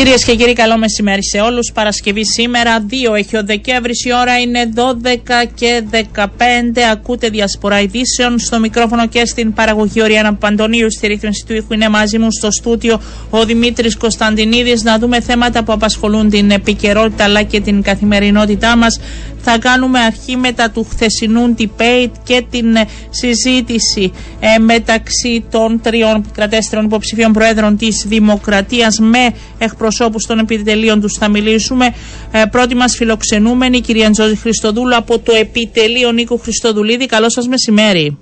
Κυρίες και κύριοι, καλό μεσημέρι σε όλους. Παρασκευή σήμερα, 2 έχει ο Δεκέμβρης, η ώρα είναι 12 και 15. Ακούτε διασπορά ειδήσεων στο μικρόφωνο και στην παραγωγή Οριάννα Παντονίου. Στη ρύθμιση του ήχου είναι μαζί μου στο στούτιο ο Δημήτρης Κωνσταντινίδης. Να δούμε θέματα που απασχολούν την επικαιρότητα αλλά και την καθημερινότητά μας. Θα κάνουμε αρχή μετά του χθεσινού debate και την ε, συζήτηση ε, μεταξύ των τριών κρατέστερων υποψηφίων προέδρων της Δημοκρατίας με εκπροσώπους των επιτελείων τους θα μιλήσουμε. Ε, πρώτη μας φιλοξενούμενη, η κυρία Τζόζη Χριστοδούλου από το επιτελείο Νίκου Χριστοδουλίδη. Καλό σας μεσημέρι.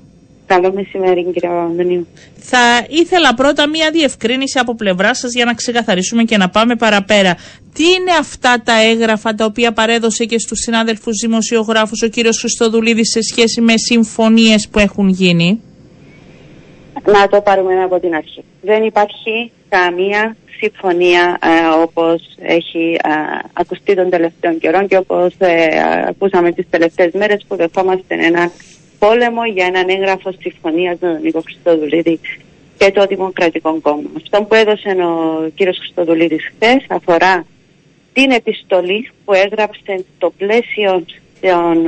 Καλό μεσημέρι κύριε Παπαδονίου. Θα ήθελα πρώτα μία διευκρίνηση από πλευρά σας για να ξεκαθαρίσουμε και να πάμε παραπέρα. Τι είναι αυτά τα έγγραφα τα οποία παρέδωσε και στους συνάδελφους δημοσιογράφους ο κύριος Χριστοδουλίδης σε σχέση με συμφωνίες που έχουν γίνει; Να το πάρουμε από την αρχή. Δεν υπάρχει καμία συμφωνία ε, όπως έχει ε, ακουστεί των τελευταίων καιρών και όπως ε, ακούσαμε τις τελευταίες μέρες που δεχόμαστε έναν πόλεμο για έναν έγγραφο συμφωνίας με τον Νίκο Χριστοδουλίδη και το Δημοκρατικό Κόμμα. Αυτό που έδωσε ο κύριος Χριστοδουλίδης χθες αφορά την επιστολή που έγραψε στο πλαίσιο των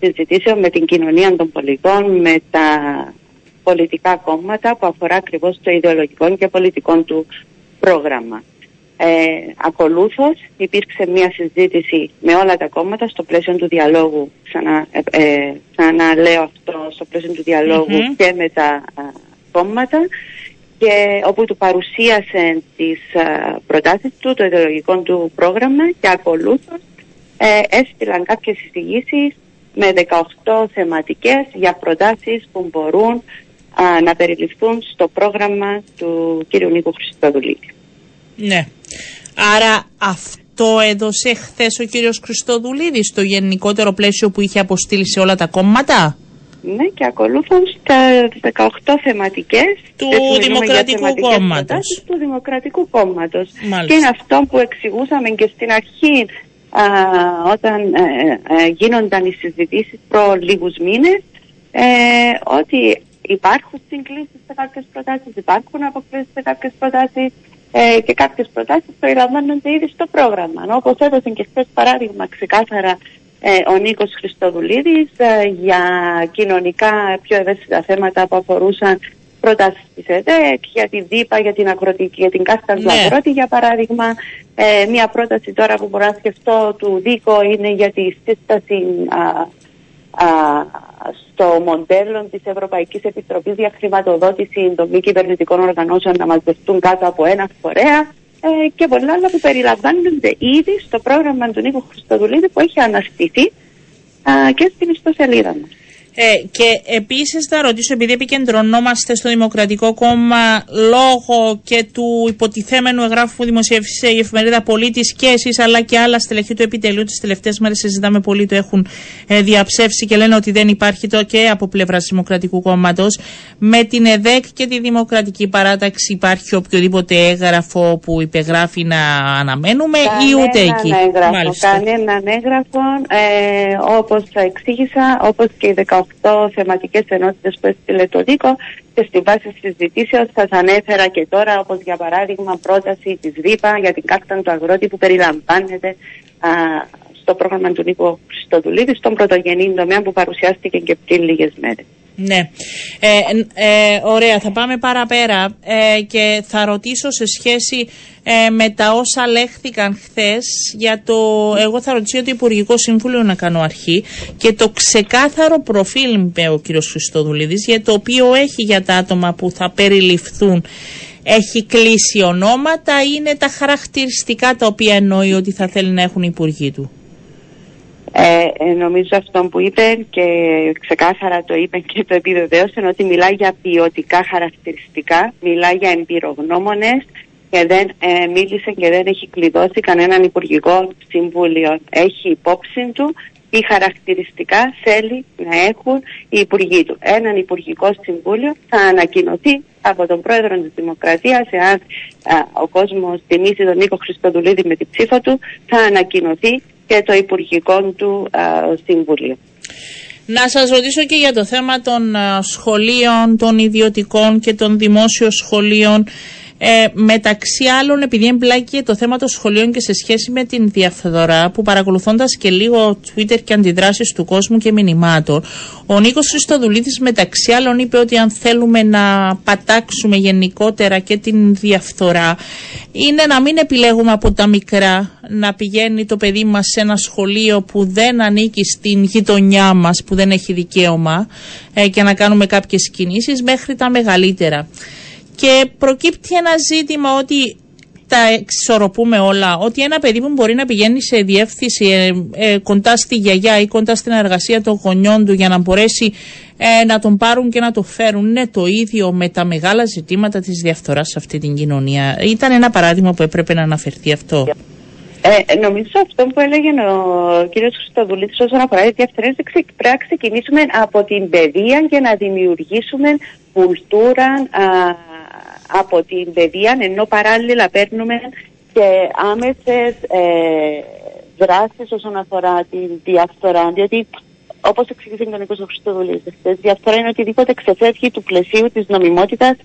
συζητήσεων με την κοινωνία των πολιτών, με τα πολιτικά κόμματα που αφορά ακριβώς το ιδεολογικό και πολιτικό του πρόγραμμα. Ε, ακολούθως υπήρξε μια συζήτηση με όλα τα κόμματα στο πλαίσιο του διαλόγου, ξανα, ε, ε ξαναλέω αυτό, στο πλαίσιο του διαλογου και με τα κόμματα και όπου του παρουσίασε τις α, προτάσεις του, το ιδεολογικό του πρόγραμμα και ακολούθως ε, έστειλαν κάποιες εισηγήσεις με 18 θεματικές για προτάσεις που μπορούν να περιληφθούν στο πρόγραμμα του κ. Νίκου Χριστοδουλίδη. Ναι. Άρα αυτό έδωσε χθες ο κύριος Χριστοδουλίδης στο γενικότερο πλαίσιο που είχε αποστείλει σε όλα τα κόμματα; Ναι και ακολούθουν στα 18 θεματικές του Δημοκρατικού Κόμματος. Του Δημοκρατικού Κόμματος. Και είναι αυτό που εξηγούσαμε και στην αρχή α, όταν ε, ε, γίνονταν οι συζητήσεις προ λίγους μήνες ε, ότι υπάρχουν συγκλήσεις σε κάποιες προτάσεις, υπάρχουν αποκλήσεις σε κάποιες προτάσεις ε, και κάποιες προτάσεις περιλαμβάνονται ήδη στο πρόγραμμα. Όπως έδωσε και χθες παράδειγμα ξεκάθαρα ε, ο Νίκος Χριστοδουλίδης ε, για κοινωνικά πιο ευαίσθητα θέματα που αφορούσαν προτάσεις της ΕΔΕΚ, για την ΔΥΠΑ, για την αγροτική, για την κάστα του ναι. αγρότη για παράδειγμα. Ε, μια πρόταση τώρα που μπορώ να σκεφτώ του ΔΙΚΟ είναι για τη σύσταση α, στο μοντέλο της Ευρωπαϊκής Επιτροπής για χρηματοδότηση των μη κυβερνητικών οργανώσεων να μαζευτούν κάτω από ένα φορέα ε, και πολλά άλλα που περιλαμβάνονται ήδη στο πρόγραμμα του Νίκου Χριστοδουλίδη που έχει αναστηθεί και στην ιστοσελίδα μας. Ε, και επίσης θα ρωτήσω, επειδή επικεντρωνόμαστε στο Δημοκρατικό Κόμμα λόγω και του υποτιθέμενου εγγράφου που δημοσίευσε η εφημερίδα Πολίτης και εσείς αλλά και άλλα στελεχή του επιτελείου τις τελευταίες μέρες συζητάμε πολύ, το έχουν ε, διαψεύσει και λένε ότι δεν υπάρχει το και από πλευράς Δημοκρατικού Κόμματος. Με την ΕΔΕΚ και τη Δημοκρατική Παράταξη υπάρχει οποιοδήποτε έγγραφο που υπεγράφει να αναμένουμε ή ούτε εκεί; Έγγραφο, κανέναν έγγραφο, ε, όπως εξήγησα, όπως και οι 18 8 θεματικές ενότητες που έστειλε το ΔΙΚΟ και στη βάση συζητήσεως σας ανέφερα και τώρα όπως για παράδειγμα πρόταση της ΔΥΠΑ για την κάρτα του αγρότη που περιλαμβάνεται α, στο πρόγραμμα του Νίκο Χριστοδουλίδη στον πρωτογενή τομέα που παρουσιάστηκε και πριν λίγες μέρες. Ναι. Ε, ε, ωραία, θα πάμε παραπέρα ε, και θα ρωτήσω σε σχέση ε, με τα όσα λέχθηκαν χθες για το. Εγώ θα ρωτήσω το Υπουργικό Συμβούλιο να κάνω αρχή και το ξεκάθαρο προφίλ, είπε ο κ. Χριστοδουλίδης, για το οποίο έχει για τα άτομα που θα περιληφθούν. Έχει κλείσει ονόματα, είναι τα χαρακτηριστικά τα οποία εννοεί ότι θα θέλει να έχουν οι υπουργοί του; Ε, ε, νομίζω αυτό που είπε και ξεκάθαρα το είπε και το επιβεβαίωσε ότι μιλάει για ποιοτικά χαρακτηριστικά, μιλάει για εμπειρογνώμονες και δεν ε, μίλησε και δεν έχει κλειδώσει κανέναν υπουργικό συμβούλιο. Έχει υπόψη του τι χαρακτηριστικά θέλει να έχουν οι υπουργοί του. Έναν υπουργικό συμβούλιο θα ανακοινωθεί από τον πρόεδρο της Δημοκρατίας, εάν ο κόσμος τιμήσει τον Νίκο Χριστοδουλίδη με την ψήφα του, θα ανακοινωθεί και το Υπουργικό του Συμβουλίο. Να σας ρωτήσω και για το θέμα των σχολείων, των ιδιωτικών και των δημόσιων σχολείων. Ε, μεταξύ άλλων, επειδή εμπλάκει το θέμα των σχολείων και σε σχέση με την διαφθορά, που παρακολουθώντας και λίγο Twitter και αντιδράσεις του κόσμου και μηνυμάτων, ο Νίκος Χριστοδουλίδης μεταξύ άλλων είπε ότι αν θέλουμε να πατάξουμε γενικότερα και την διαφθορά, είναι να μην επιλέγουμε από τα μικρά να πηγαίνει το παιδί μας σε ένα σχολείο που δεν ανήκει στην γειτονιά μας, που δεν έχει δικαίωμα, ε, και να κάνουμε κάποιες κινήσεις, μέχρι τα μεγαλύτερα. Και προκύπτει ένα ζήτημα ότι τα εξορροπούμε όλα, ότι ένα παιδί που μπορεί να πηγαίνει σε διεύθυνση ε, ε, κοντά στη γιαγιά ή κοντά στην εργασία των γονιών του για να μπορέσει ε, να τον πάρουν και να το φέρουν είναι το ίδιο με τα μεγάλα ζητήματα της διαφθοράς σε αυτή την κοινωνία. Ήταν ένα παράδειγμα που έπρεπε να αναφερθεί αυτό. Ε, νομίζω αυτό που έλεγε ο κ. Χρυστοδουλίδης όσον αφορά τη διαφθορά πρέπει να ξεκινήσουμε από την παιδεία και να δημιουργήσουμε κουλτούρα από την παιδεία ενώ παράλληλα παίρνουμε και άμεσες ε, δράσεις όσον αφορά την διαφθορά διότι όπως εξήγησε και ο Νίκος Χριστοδουλής διαφθορά είναι οτιδήποτε ξεφεύγει του πλαισίου της νομιμότητας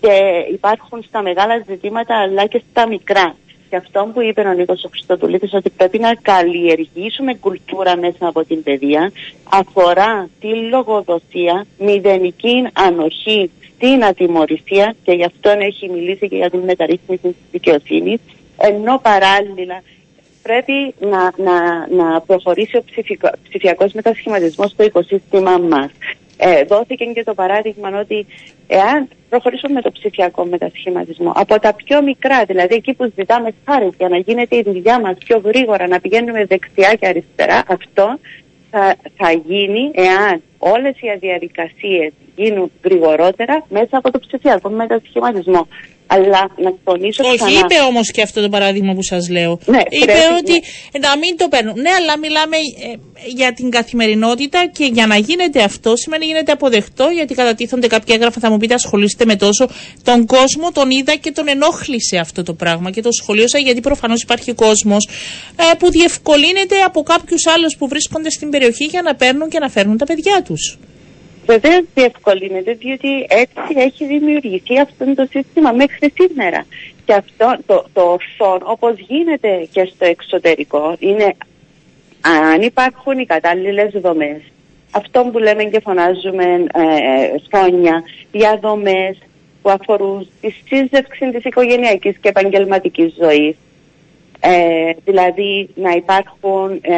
και υπάρχουν στα μεγάλα ζητήματα αλλά και στα μικρά. Και αυτό που είπε ο Νίκος Χριστοδουλίδης, ότι πρέπει να καλλιεργήσουμε κουλτούρα μέσα από την παιδεία, αφορά τη λογοδοσία, μηδενική ανοχή την ατιμορρησία και γι' αυτό έχει μιλήσει και για την μεταρρύθμιση της δικαιοσύνης, ενώ παράλληλα πρέπει να, να, να προχωρήσει ο ψηφιακό, ψηφιακός μετασχηματισμός στο οικοσύστημα μας. Ε, δόθηκε και το παράδειγμα ότι εάν προχωρήσουμε με το ψηφιακό μετασχηματισμό από τα πιο μικρά, δηλαδή εκεί που ζητάμε χάρη για να γίνεται η δουλειά μας πιο γρήγορα, να πηγαίνουμε δεξιά και αριστερά, αυτό θα, θα γίνει εάν όλες οι διαδικασίες γίνουν γρηγορότερα μέσα από το ψηφιακό μετασχηματισμό. Αλλά να τονίσω Όχι, ξανά... είπε όμως και αυτό το παράδειγμα που σας λέω. Ναι, είπε πρέπει, ότι ναι. να μην το παίρνουν. Ναι, αλλά μιλάμε ε, για την καθημερινότητα και για να γίνεται αυτό σημαίνει γίνεται αποδεκτό γιατί κατατίθονται κάποια έγγραφα. Θα μου πείτε, ασχολείστε με τόσο. Τον κόσμο τον είδα και τον ενόχλησε αυτό το πράγμα και το σχολείωσα γιατί προφανώς υπάρχει κόσμος ε, που διευκολύνεται από κάποιους άλλους που βρίσκονται στην περιοχή για να παίρνουν και να φέρνουν τα παιδιά τους. Βεβαίως διευκολύνεται διότι έτσι έχει δημιουργηθεί αυτό το σύστημα μέχρι σήμερα. Και αυτό το, το ορθόν όπως γίνεται και στο εξωτερικό είναι αν υπάρχουν οι κατάλληλες δομές. Αυτό που λέμε και φωνάζουμε ε, χρόνια, διαδομές που αφορούν τη σύζευξη της οικογενειακής και επαγγελματικής ζωής, ε, δηλαδή να υπάρχουν ε,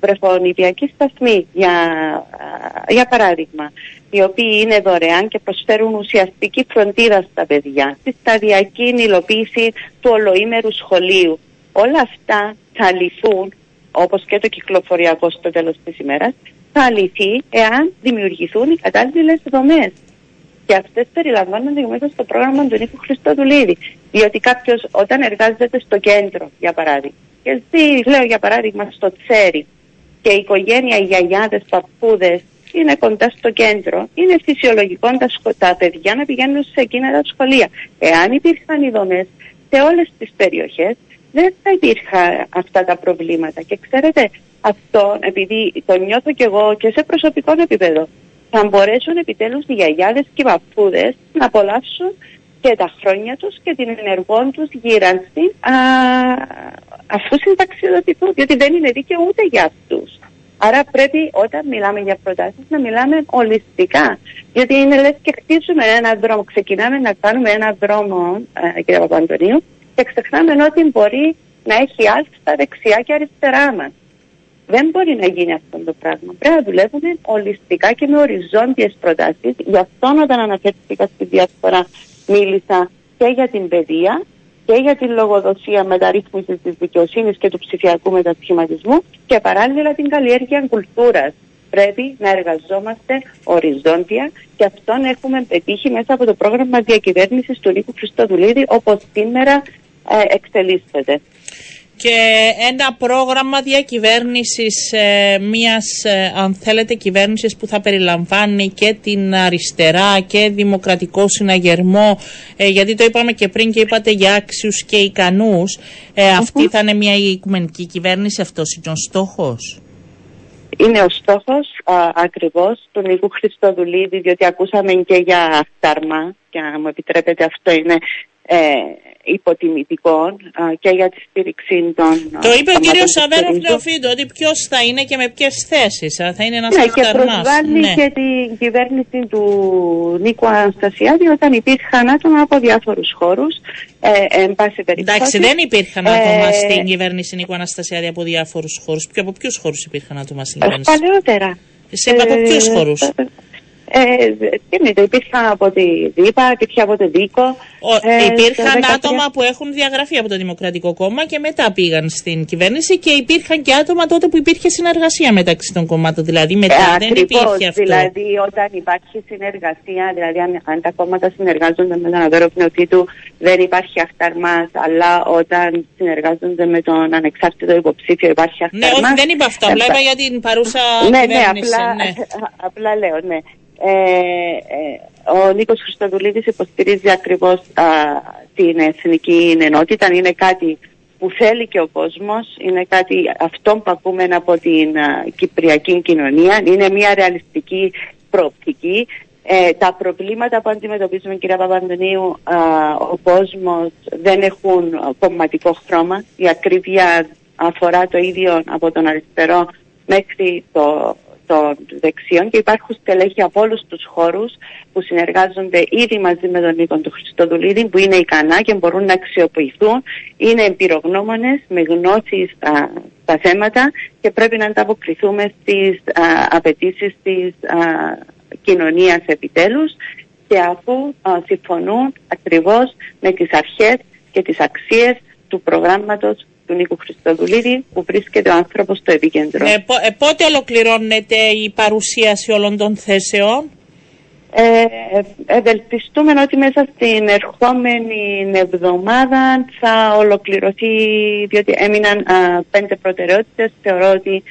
βρεφονιπιακοί σταθμοί για, ε, για παράδειγμα οι οποίοι είναι δωρεάν και προσφέρουν ουσιαστική φροντίδα στα παιδιά στη σταδιακή υλοποίηση του ολοήμερου σχολείου. Όλα αυτά θα λυθούν όπως και το κυκλοφοριακό στο τέλος της ημέρας θα λυθεί εάν δημιουργηθούν οι κατάλληλες δομές και αυτές περιλαμβάνονται μέσα στο πρόγραμμα του Νίκου Χριστοδουλίδη. Διότι κάποιος όταν εργάζεται στο κέντρο, για παράδειγμα, και ζει, λέω για παράδειγμα, στο Τσέρι, και η οικογένεια, οι γιαγιάδες, παππούδες είναι κοντά στο κέντρο, είναι φυσιολογικό τα, τα παιδιά να πηγαίνουν σε εκείνα τα σχολεία. Εάν υπήρχαν οι δομές σε όλες τις περιοχές, δεν θα υπήρχαν αυτά τα προβλήματα. Και ξέρετε, αυτό, επειδή το νιώθω κι εγώ και σε προσωπικό επίπεδο, θα μπορέσουν επιτέλους οι γιαγιάδες και οι παππούδες να απολαύσουν και τα χρόνια τους και την ενεργό τους γύρανση α, αφού συνταξιδοτηθούν, διότι δεν είναι δίκαιο ούτε για αυτούς. Άρα πρέπει όταν μιλάμε για προτάσεις να μιλάμε ολιστικά. Γιατί είναι λες και χτίζουμε ένα δρόμο, ξεκινάμε να κάνουμε ένα δρόμο, ε, κύριε Παπαντονίου, και ξεχνάμε ότι μπορεί να έχει άλφα δεξιά και αριστερά μας. Δεν μπορεί να γίνει αυτό το πράγμα. Πρέπει να δουλεύουμε ολιστικά και με οριζόντιες προτάσεις. Γι' αυτό όταν αναφέρθηκα στη διασπορά μίλησα και για την παιδεία και για την λογοδοσία μεταρρύθμισης της δικαιοσύνης και του ψηφιακού μετασχηματισμού και παράλληλα την καλλιέργεια κουλτούρας. Πρέπει να εργαζόμαστε οριζόντια και αυτόν έχουμε πετύχει μέσα από το πρόγραμμα διακυβέρνησης του Νίκου Χριστοδουλίδη, όπως σήμερα ε, εξελίσσεται και ένα πρόγραμμα διακυβέρνησης ε, μιας, ε, αν θέλετε, κυβέρνησης που θα περιλαμβάνει και την αριστερά και δημοκρατικό συναγερμό, ε, γιατί το είπαμε και πριν και είπατε για άξιους και ικανούς. Ε, αυτή θα είναι μια οικουμενική κυβέρνηση, αυτός είναι ο στόχος; Είναι ο στόχος α, ακριβώς του Νίκου Χριστοδουλίδη, διότι ακούσαμε και για αυτάρμα και αν μου επιτρέπετε αυτό είναι ε, υποτιμητικών και για τη στήριξη των. Το είπε ο κύριος Σαββέροφ Νεοφίντο ότι ποιος θα είναι και με ποιες θέσεις. Θα είναι ένας ναι, και προσβάλλει ναι. και την κυβέρνηση του Νίκου Αναστασιάδη όταν υπήρχαν άτομα από διάφορους χώρους. Ε, εν πάση περιπτώσει. Εντάξει, δεν υπήρχαν άτομα ε, στην κυβέρνηση Νίκου Αναστασιάδη από διάφορους χώρους. Από ποιους χώρους υπήρχαν άτομα στην κυβέρνηση; Παλαιότερα. Σε από ποιους χώρους; Ε, τι υπήρχαν από τη ΔΥΠΑ, υπήρχε από το ΔΥΚΟ. Ε, υπήρχαν άτομα που έχουν διαγραφεί από το Δημοκρατικό Κόμμα και μετά πήγαν στην κυβέρνηση και υπήρχαν και άτομα τότε που υπήρχε συνεργασία μεταξύ των κομμάτων. Δηλαδή μετά ε, δεν υπήρχε αυτό. Δηλαδή όταν υπάρχει συνεργασία, δηλαδή αν, αν τα κόμματα συνεργάζονται με τον Αδόρο Πνεωτήτου δεν υπάρχει αυταρμάς, αλλά όταν συνεργάζονται με τον ανεξάρτητο υποψήφιο υπάρχει αυταρμάς. Ναι, όχι δεν είπα αυτό, απλά είπα για την παρούσα ναι, ναι κυβέρνηση. Ναι, απλά, ναι. απλά λέω, ναι. Ε, ε, ο Νίκος Χριστοδουλίδης υποστηρίζει ακριβώς α, την εθνική ενότητα. Είναι κάτι που θέλει και ο κόσμος, είναι κάτι αυτό που ακούμε από την α, κυπριακή κοινωνία. Είναι μια ρεαλιστική προοπτική. Ε, τα προβλήματα που αντιμετωπίζουμε κυρία Παπαντονίου, ο κόσμος δεν έχουν κομματικό χρώμα. Η ακρίβεια αφορά το ίδιο από τον αριστερό μέχρι το των δεξιών και υπάρχουν στελέχη από όλους τους χώρους που συνεργάζονται ήδη μαζί με τον Νίκο του Χριστοδουλίδη που είναι ικανά και μπορούν να αξιοποιηθούν. Είναι εμπειρογνώμονες με γνώσει στα θέματα και πρέπει να ανταποκριθούμε στις απαιτήσεις της κοινωνίας επιτέλους και αφού συμφωνούν ακριβώς με τις αρχές και τις αξίες του προγράμματος του Νίκου Χριστοδουλίδη που βρίσκεται ο άνθρωπος στο επίκεντρο. Ε, πο, ε, πότε ολοκληρώνεται η παρουσίαση όλων των θέσεων; Ε, ευελπιστούμε ότι μέσα στην ερχόμενη εβδομάδα θα ολοκληρωθεί διότι έμειναν πέντε προτεραιότητες θεωρώ ότι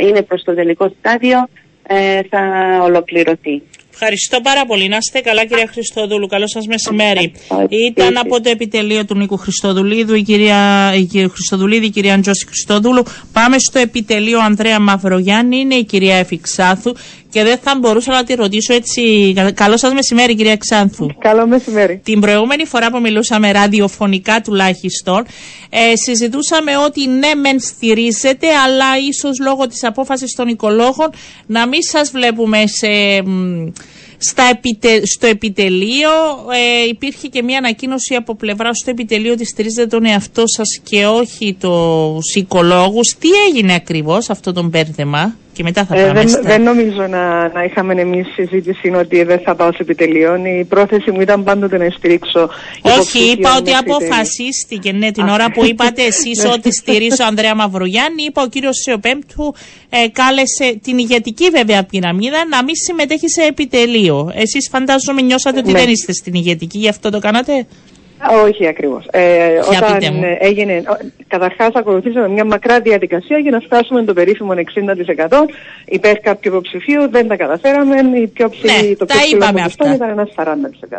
είναι προς το τελικό στάδιο ε, θα ολοκληρωθεί. Ευχαριστώ πάρα πολύ. Να είστε καλά, κυρία Χριστόδουλου. Καλό σας μεσημέρι. Ήταν από το επιτελείο του Νίκου Χριστοδουλίδου η κυρία, η κυρία Χριστοδουλίδη, η κυρία Αντζώση Χριστόδουλου. Πάμε στο επιτελείο Ανδρέα Μαυρογιάννη. Είναι η κυρία Εφηξάθου και δεν θα μπορούσα να τη ρωτήσω έτσι. Καλό σας μεσημέρι, κυρία Ξάνθου. Καλό μεσημέρι. Την προηγούμενη φορά που μιλούσαμε ραδιοφωνικά τουλάχιστον, ε, συζητούσαμε ότι ναι, μεν στηρίζεται, αλλά ίσως λόγω της απόφασης των οικολόγων να μην σας βλέπουμε σε στα επιτε... Στο επιτελείο ε, υπήρχε και μια ανακοίνωση από πλευρά στο επιτελείο ότι στηρίζετε τον εαυτό σας και όχι τους οικολόγους. Τι έγινε ακριβώς αυτό το μπέρδεμα και μετά θα ε, πάμε δεν, δεν νομίζω να, να είχαμε εμείς συζήτηση ότι δεν θα πάω στο επιτελείο. Η πρόθεση μου ήταν πάντοτε να στηρίξω. Όχι, είπα ότι αποφασίστηκε. Ναι, την ώρα που είπατε εσείς ναι. ότι στηρίζω Ανδρέα Μαυρογιάννη, είπα ο κύριος Σεοπέμπτου ε, κάλεσε την ηγετική βέβαια πυραμίδα να μην συμμετέχει σε επιτελείο. Εσείς φαντάζομαι νιώσατε ότι ναι. δεν είστε στην ηγετική, γι' αυτό το κάνατε; Όχι ακριβώς. Ε, όταν έγινε. Καταρχάς, ακολουθήσαμε μια μακρά διαδικασία για να φτάσουμε το περίφημο 60% υπέρ κάποιου υποψηφίου. Δεν τα καταφέραμε. Η πιο ψηλή, ναι, το πιο ψηλό ποσοστό ήταν ένας 40%.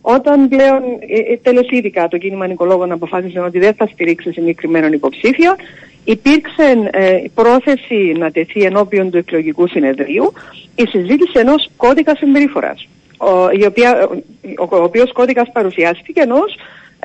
Όταν πλέον ε, ε τελεσίδικα το κίνημα Νικολόγων αποφάσισε ότι δεν θα στηρίξει συγκεκριμένον υποψήφιο, υπήρξε ε, πρόθεση να τεθεί ενώπιον του εκλογικού συνεδρίου η συζήτηση ενός κώδικα συμπεριφοράς ο, η οποία, ο, ο οποίος κώδικας παρουσιάστηκε ενώ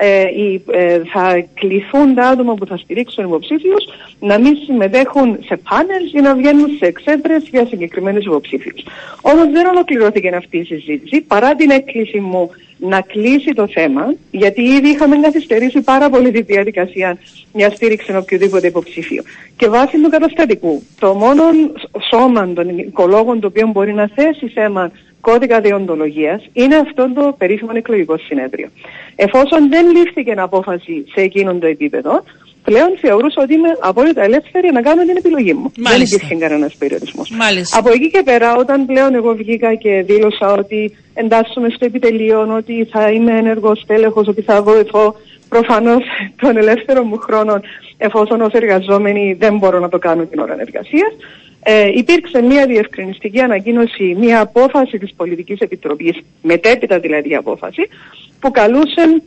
ε, ε, θα κληθούν τα άτομα που θα στηρίξουν υποψήφιους να μην συμμετέχουν σε πάνελ ή να βγαίνουν σε εξέδρες για συγκεκριμένους υποψήφιους. Όμως δεν ολοκληρώθηκε αυτή η συζήτηση παρά την έκκληση μου να κλείσει το θέμα γιατί ήδη είχαμε καθυστερήσει πάρα πολύ τη διαδικασία για στήριξης οποιοδήποτε υποψήφιο. Και βάσει του καταστατικού, το μόνο σώμα των οικολόγων το οποίο μπορεί να θέσει θέμα κώδικα διοντολογίας είναι αυτό το περίφημο εκλογικό συνέδριο. Εφόσον δεν λήφθηκε απόφαση σε εκείνον το επίπεδο, πλέον θεωρούσα ότι είμαι απόλυτα ελεύθερη να κάνω την επιλογή μου. Δεν υπήρχε κανένας περιορισμός. Από εκεί και πέρα, όταν πλέον εγώ βγήκα και δήλωσα ότι εντάσσομαι στο επιτελείο, ότι θα είμαι ενεργός τέλεχος, ότι θα βοηθώ προφανώς τον ελεύθερο μου χρόνο, εφόσον ως εργαζόμενη δεν μπορώ να το κάνω την ώρα εργασίας. Ε, υπήρξε μια διευκρινιστική ανακοίνωση, μια απόφαση της Πολιτικής Επιτροπής, μετέπειτα δηλαδή απόφαση, που καλούσε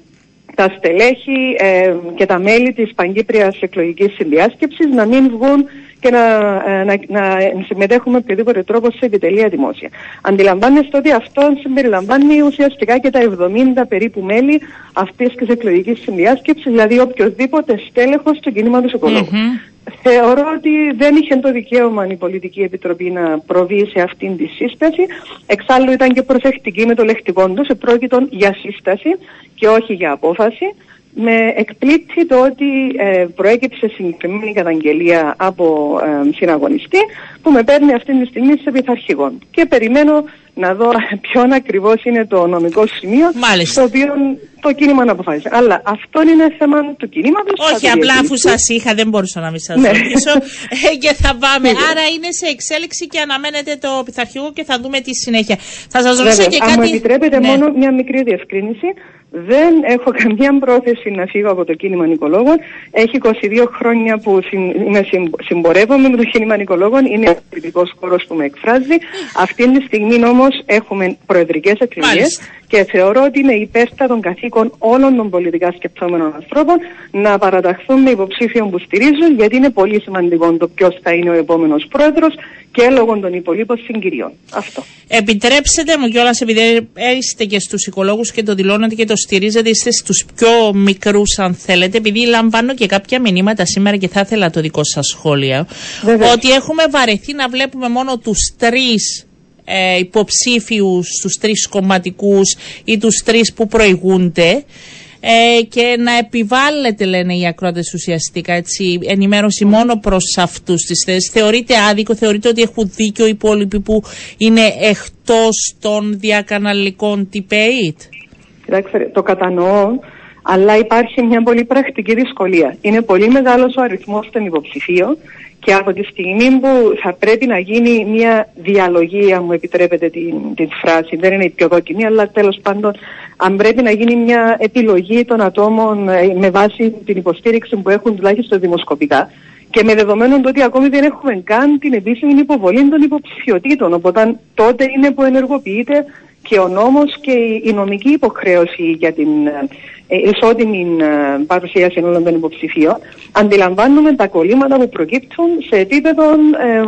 τα στελέχη ε, και τα μέλη της Παγκύπριας Εκλογικής Συνδιάσκεψης να μην βγουν και να, ε, να, να συμμετέχουμε με οποιοδήποτε τρόπο σε επιτελεία δημόσια. Αντιλαμβάνεστε ότι αυτό συμπεριλαμβάνει ουσιαστικά και τα 70 περίπου μέλη αυτής της εκλογικής συνδιάσκεψης, δηλαδή οποιοδήποτε στέλεχος του κινήματος Θεωρώ ότι δεν είχε το δικαίωμα η Πολιτική Επιτροπή να προβεί σε αυτήν τη σύσταση. Εξάλλου ήταν και προσεκτική με το λεκτικό τους, επρόκειτο για σύσταση και όχι για απόφαση. Με εκπλήττει το ότι ε, προέκυψε συγκεκριμένη καταγγελία από ε, συναγωνιστή που με παίρνει αυτή τη στιγμή σε πειθαρχηγό. Και περιμένω να δω ποιον ακριβώς είναι το νομικό σημείο Μάλιστα. το οποίο το κίνημα να αποφάσισε. Αλλά αυτό είναι θέμα του κινήματος. Όχι, απλά αφού σας είχα, δεν μπορούσα να μην σας ναι. ρωτήσω. Ε, και θα πάμε. Ναι. Άρα είναι σε εξέλιξη και αναμένεται το πειθαρχικό και θα δούμε τη συνέχεια. Θα σας ρωτήσω και κάτι. Αν μου επιτρέπετε ναι. μόνο μια μικρή διευκρίνηση. Δεν έχω καμία πρόθεση να φύγω από το κίνημα Νικολόγων. Έχει 22 χρόνια που είμαι συμπορεύομαι με το κίνημα Νικολόγων. Είναι ο πολιτικός χώρος που με εκφράζει. Αυτή τη στιγμή όμως έχουμε προεδρικές εκλογές και θεωρώ ότι είναι υπέρτα των καθήκων όλων των πολιτικά σκεπτόμενων ανθρώπων να παραταχθούν με υποψήφιον που στηρίζουν, γιατί είναι πολύ σημαντικό το ποιος θα είναι ο επόμενος πρόεδρος και λόγω των υπολείπων συγκυριών. Αυτό. Επιτρέψτε μου κιόλας, επειδή είστε και στους οικολόγους και το δηλώνετε και το στηρίζετε, είστε στους πιο μικρούς, αν θέλετε, επειδή λαμβάνω και κάποια μηνύματα σήμερα και θα ήθελα το δικό σας σχόλιο, ότι έχουμε βαρεθεί να βλέπουμε μόνο τους τρεις ε, υποψήφιους στους τρεις κομματικούς ή τους τρεις που προηγούνται ε, και να επιβάλλεται λένε οι ακρότες ουσιαστικά έτσι, ενημέρωση μόνο προς αυτούς τις θέσεις. Θεωρείται άδικο, θεωρείται ότι έχουν δίκιο οι υπόλοιποι που είναι εκτός των διακαναλικών debate. Κοιτάξτε, το κατανοώ, αλλά υπάρχει μια πολύ πρακτική δυσκολία. Είναι πολύ μεγάλος ο αριθμός των υποψηφίων και από τη στιγμή που θα πρέπει να γίνει μια διαλογή, αν μου επιτρέπετε την, την φράση, δεν είναι η πιο δόκιμη, αλλά τέλος πάντων, αν πρέπει να γίνει μια επιλογή των ατόμων ε, με βάση την υποστήριξη που έχουν τουλάχιστον δημοσκοπικά και με δεδομένο ότι ακόμη δεν έχουμε καν την επίσημη υποβολή των υποψηφιωτήτων, οπότε τότε είναι που ενεργοποιείται και ο νόμος και η νομική υποχρέωση για την ε, ισότιμη ε, παρουσίαση όλων των υποψηφίων, αντιλαμβάνουμε τα κολλήματα που προκύπτουν σε επίπεδο ε,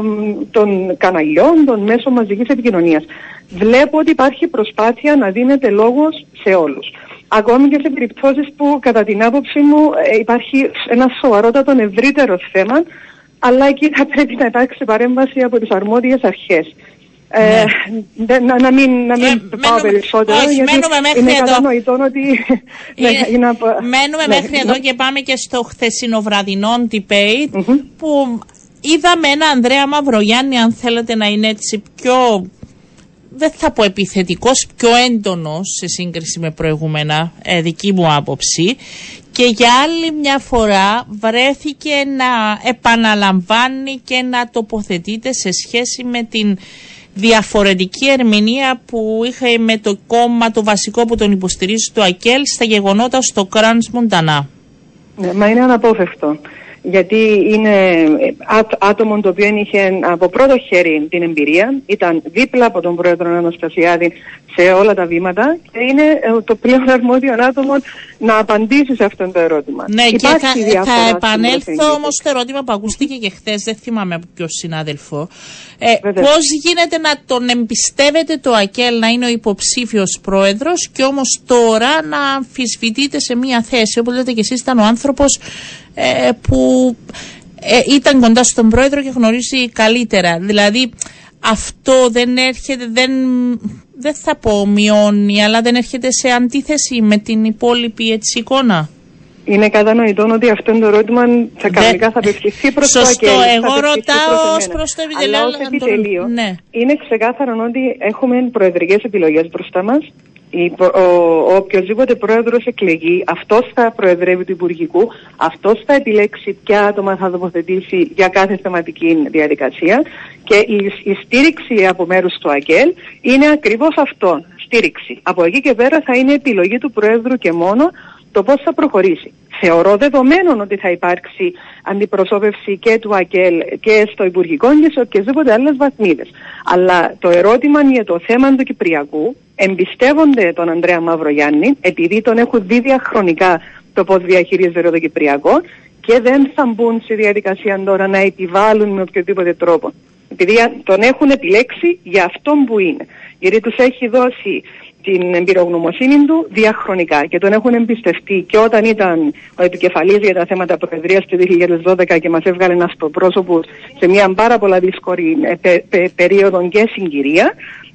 των καναλιών, των μέσων μαζικής επικοινωνίας. Βλέπω ότι υπάρχει προσπάθεια να δίνεται λόγος σε όλους. Ακόμη και σε περιπτώσεις που κατά την άποψή μου υπάρχει ένα σοβαρότατο ευρύτερο θέμα, αλλά εκεί θα πρέπει να υπάρξει παρέμβαση από τις αρμόδιες αρχές. Ε, ναι. να, να, μην, να μην ε, πάω περισσότερο όχι, γιατί είναι εδώ. κατανοητό ότι... Ναι, είναι, είναι από... Μένουμε ναι, μέχρι εδώ και πάμε και στο χθεσινοβραδινό debate mm-hmm. που είδαμε ένα Ανδρέα Μαυρογιάννη αν θέλετε να είναι έτσι πιο δεν θα πω επιθετικός, πιο έντονος σε σύγκριση με προηγούμενα ε, δική μου άποψη και για άλλη μια φορά βρέθηκε να επαναλαμβάνει και να τοποθετείται σε σχέση με την διαφορετική ερμηνεία που είχε με το κόμμα το βασικό που τον υποστηρίζει το ΑΚΕΛ στα γεγονότα στο Κράνς Μοντανά. Ναι, μα είναι αναπόφευκτο. Γιατί είναι άτομο το οποίο είχε από πρώτο χέρι την εμπειρία, ήταν δίπλα από τον πρόεδρο Αναστασιάδη σε όλα τα βήματα και είναι ε, το πλέον αρμόδιο άτομο να απαντήσει σε αυτό το ερώτημα. Ναι, και θα, θα επανέλθω όμως στο ερώτημα που ακούστηκε και χθες, δεν θυμάμαι από ποιος συνάδελφο. Ε, Πώς γίνεται να τον εμπιστεύεται το ΑΚΕΛ να είναι ο υποψήφιος πρόεδρος και όμως τώρα να αμφισβητείτε σε μία θέση. Όπως λέτε και εσείς, ήταν ο άνθρωπος ε, που ε, ήταν κοντά στον πρόεδρο και γνωρίζει καλύτερα. Δηλαδή αυτό δεν έρχεται, δεν, δεν θα πω μειώνει, αλλά δεν έρχεται σε αντίθεση με την υπόλοιπη έτσι εικόνα. Είναι κατανοητό ότι αυτό είναι το ερώτημα θα κανονικά θα απευθυνθεί προς το Σωστό, εγώ ρωτάω ως προς το επιτελείο. Ναι. Είναι ξεκάθαρο ότι έχουμε προεδρικές επιλογές μπροστά μας ο, ο οποιοδήποτε πρόεδρος εκλεγεί, αυτός θα προεδρεύει του Υπουργικού, αυτός θα επιλέξει ποια άτομα θα τοποθετήσει για κάθε θεματική διαδικασία και η, η στήριξη από μέρους του ΑΚΕΛ είναι ακριβώς αυτό. Στήριξη. Από εκεί και πέρα θα είναι επιλογή του Προέδρου και μόνο το πώς θα προχωρήσει. Θεωρώ δεδομένο ότι θα υπάρξει αντιπροσώπευση και του ΑΚΕΛ και στο Υπουργικό και σε οποιασδήποτε άλλες βαθμίδες. Αλλά το ερώτημα για το θέμα του Κυπριακού εμπιστεύονται τον Ανδρέα Μαυρογιάννη επειδή τον έχουν δει διαχρονικά το πώς διαχειρίζεται το Κυπριακό και δεν θα μπουν στη διαδικασία τώρα να επιβάλλουν με οποιοδήποτε τρόπο. Επειδή τον έχουν επιλέξει για αυτόν που είναι. Γιατί τους έχει δώσει την εμπειρογνωμοσύνη του διαχρονικά και τον έχουν εμπιστευτεί και όταν ήταν ο επικεφαλής για τα θέματα προεδρίας του 2012 και μας έβγαλε ένας προπρόσωπος σε μια πάρα πολλά δύσκολη ε, περίοδο και συγκυρία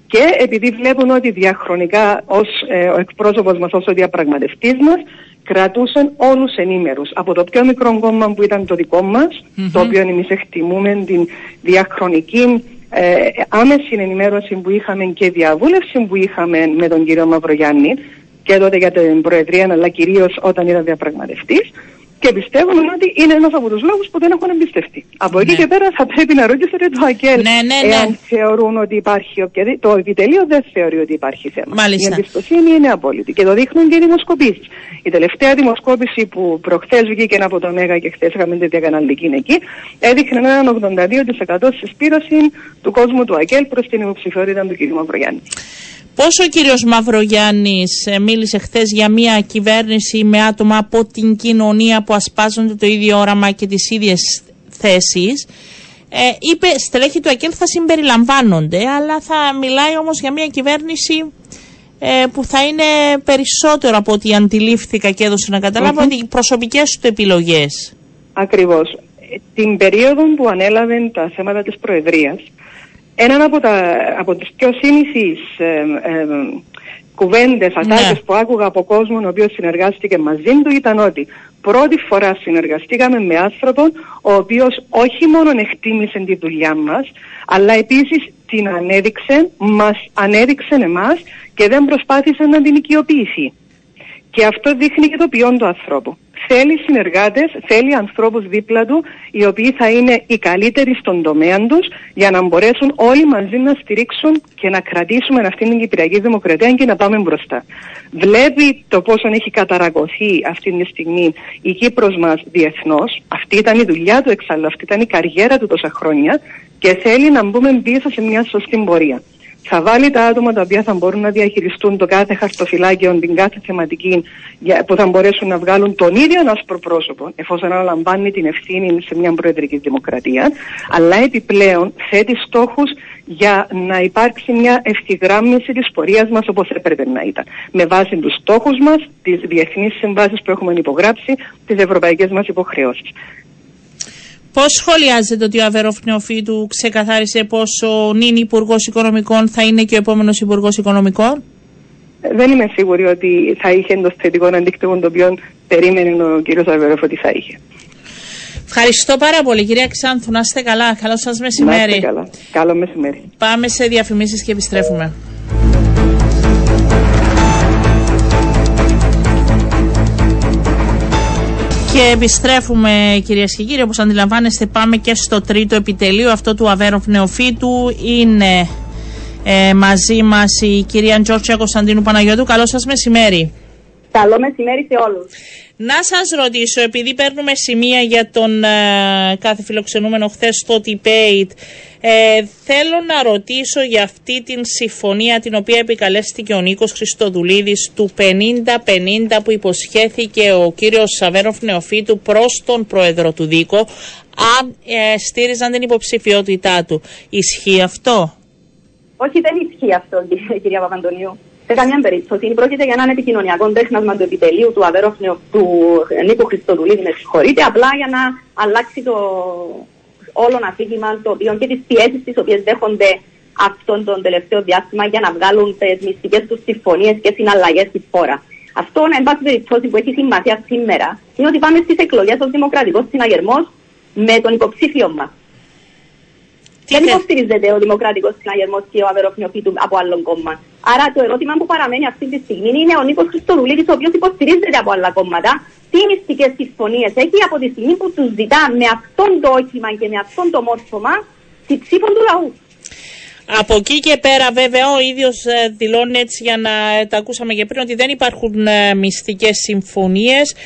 και επειδή βλέπουν ότι διαχρονικά ως ε, ο εκπρόσωπος μας, ως ο διαπραγματευτής μας κρατούσαν όλους ενήμερους από το πιο μικρό κόμμα που ήταν το δικό μας το οποίο εμείς εκτιμούμε την διαχρονική ε, άμεση ενημέρωση που είχαμε και διαβούλευση που είχαμε με τον κύριο Μαυρογιάννη και τότε για την Προεδρία αλλά κυρίως όταν ήταν διαπραγματευτής και πιστεύουν ότι είναι ένας από τους λόγους που δεν έχουν εμπιστευτεί. Από εκεί ναι. και πέρα θα πρέπει να ρωτήσετε το ΑΚΕΛ ναι, ναι, ναι, εάν θεωρούν ότι υπάρχει οποιαδήποτε. Το επιτελείο δεν θεωρεί ότι υπάρχει θέμα. Μάλιστα. Η εμπιστοσύνη είναι απόλυτη και το δείχνουν και οι δημοσκοπήσεις. Η τελευταία δημοσκόπηση που προχθές βγήκε από τον ΜΕΓΑ και χθες είχαμε τη διακαναλική εκεί έδειχνε έναν 82% συσπήρωση του κόσμου του ΑΚΕΛ προς την υποψηφιότητα του κ. Μαυρογιάννη. Πόσο ο κύριος Μαυρογιάννης ε, μίλησε χθες για μια κυβέρνηση με άτομα από την κοινωνία που ασπάζονται το ίδιο όραμα και τις ίδιες θέσεις. Ε, είπε στελέχη του ΑΚΕΛ θα συμπεριλαμβάνονται, αλλά θα μιλάει όμως για μια κυβέρνηση ε, που θα είναι περισσότερο από ό,τι αντιλήφθηκα και έδωσε να καταλάβω mm-hmm. οι προσωπικές του επιλογές. Ακριβώς. Την περίοδο που ανέλαβε τα θέματα της Προεδρίας, έναν από, τα, από τις πιο σύνηθεις ε, ε, κουβέντες, ναι. που άκουγα από κόσμο ο οποίος συνεργάστηκε μαζί του ήταν ότι πρώτη φορά συνεργαστήκαμε με άνθρωπο ο οποίος όχι μόνο εκτίμησε τη δουλειά μας αλλά επίσης την ανέδειξε, μας ανέδειξε εμάς και δεν προσπάθησε να την οικειοποιήσει. Και αυτό δείχνει και το ποιόν του ανθρώπου θέλει συνεργάτες, θέλει ανθρώπους δίπλα του οι οποίοι θα είναι οι καλύτεροι στον τομέα τους για να μπορέσουν όλοι μαζί να στηρίξουν και να κρατήσουμε αυτήν την Κυπριακή Δημοκρατία και να πάμε μπροστά. Βλέπει το πόσο έχει καταραγωθεί αυτή τη στιγμή η Κύπρος μας διεθνώς. Αυτή ήταν η δουλειά του εξάλλου, αυτή ήταν η καριέρα του τόσα χρόνια και θέλει να μπούμε πίσω σε μια σωστή πορεία θα βάλει τα άτομα τα οποία θα μπορούν να διαχειριστούν το κάθε χαρτοφυλάκιο, την κάθε θεματική που θα μπορέσουν να βγάλουν τον ίδιο άσπρο πρόσωπο εφόσον αναλαμβάνει την ευθύνη σε μια προεδρική δημοκρατία αλλά επιπλέον θέτει στόχους για να υπάρξει μια ευθυγράμμιση της πορείας μας όπως έπρεπε να ήταν. Με βάση τους στόχους μας, τις διεθνείς συμβάσεις που έχουμε υπογράψει, τις ευρωπαϊκές μας υποχρεώσεις. Πώς σχολιάζεται ότι ο Αβέροφ Νεοφίτου ξεκαθάρισε πω ο νυν Υπουργός Οικονομικών θα είναι και ο επόμενος Υπουργός Οικονομικών; Δεν είμαι σίγουρη ότι θα είχε το θετικό αντίκτυπο το οποίο περίμενε ο κύριος Αβέροφ ότι θα είχε. Ευχαριστώ πάρα πολύ, κυρία Ξάνθου. Να είστε καλά. Καλό σας μεσημέρι. Να είστε καλά. Καλό μεσημέρι. Πάμε σε διαφημίσεις και επιστρέφουμε. Και επιστρέφουμε κυρίες και κύριοι, όπως αντιλαμβάνεστε πάμε και στο τρίτο επιτελείο αυτό του Αβέροφ Νεοφύτου. Είναι ε, μαζί μας η κυρία Τζόρτσια Κωνσταντίνου Παναγιώτου. Καλό σας μεσημέρι. Καλό μεσημέρι σε όλους. Να σας ρωτήσω, επειδή παίρνουμε σημεία για τον ε, κάθε φιλοξενούμενο χθες στο debate, ε, θέλω να ρωτήσω για αυτή την συμφωνία την οποία επικαλέστηκε ο Νίκος Χριστοδουλίδης του 50-50 που υποσχέθηκε ο κύριος Σαβέροφ Νεοφίτου προς τον πρόεδρο του Δίκο αν ε, στήριζαν την υποψηφιότητά του. Ισχύει αυτό; Όχι, δεν ισχύει αυτό, κυρία Παπαντονίου. Σε καμία περίπτωση. Πρόκειται για έναν επικοινωνιακό τέχνασμα του επιτελείου του Αβέροφνου του Νίκου Χριστοδουλίδη, με συγχωρείτε, απλά για να αλλάξει το όλο αφήγημα το οποίο και τις πιέσεις τις οποίες δέχονται αυτόν τον τελευταίο διάστημα για να βγάλουν τις μυστικές τους συμφωνίες και συναλλαγές στη χώρας. Αυτό, εν πάση περιπτώσει, που έχει σημασία σήμερα είναι ότι πάμε στις εκλογές ως δημοκρατικός συναγερμός με τον υποψήφιο μας. Δεν υποστηρίζεται ο Δημοκρατικός Συναγερμός και ο Αβεροφνιοφίτου από άλλο κόμμα. Άρα το ερώτημα που παραμένει αυτή τη στιγμή είναι ο Νίκος Χριστοδουλίδη, ο οποίος υποστηρίζεται από άλλα κόμματα, τι μυστικές συμφωνίες έχει από τη στιγμή που τους ζητά με αυτόν το όχημα και με αυτόν το μόρφωμα τη ψήφο του λαού. Από εκεί και πέρα, βέβαια, ο ίδιος ε, δηλώνει έτσι για να ε, τα ακούσαμε και πριν ότι δεν υπάρχουν ε, μυστικές συμφωνίες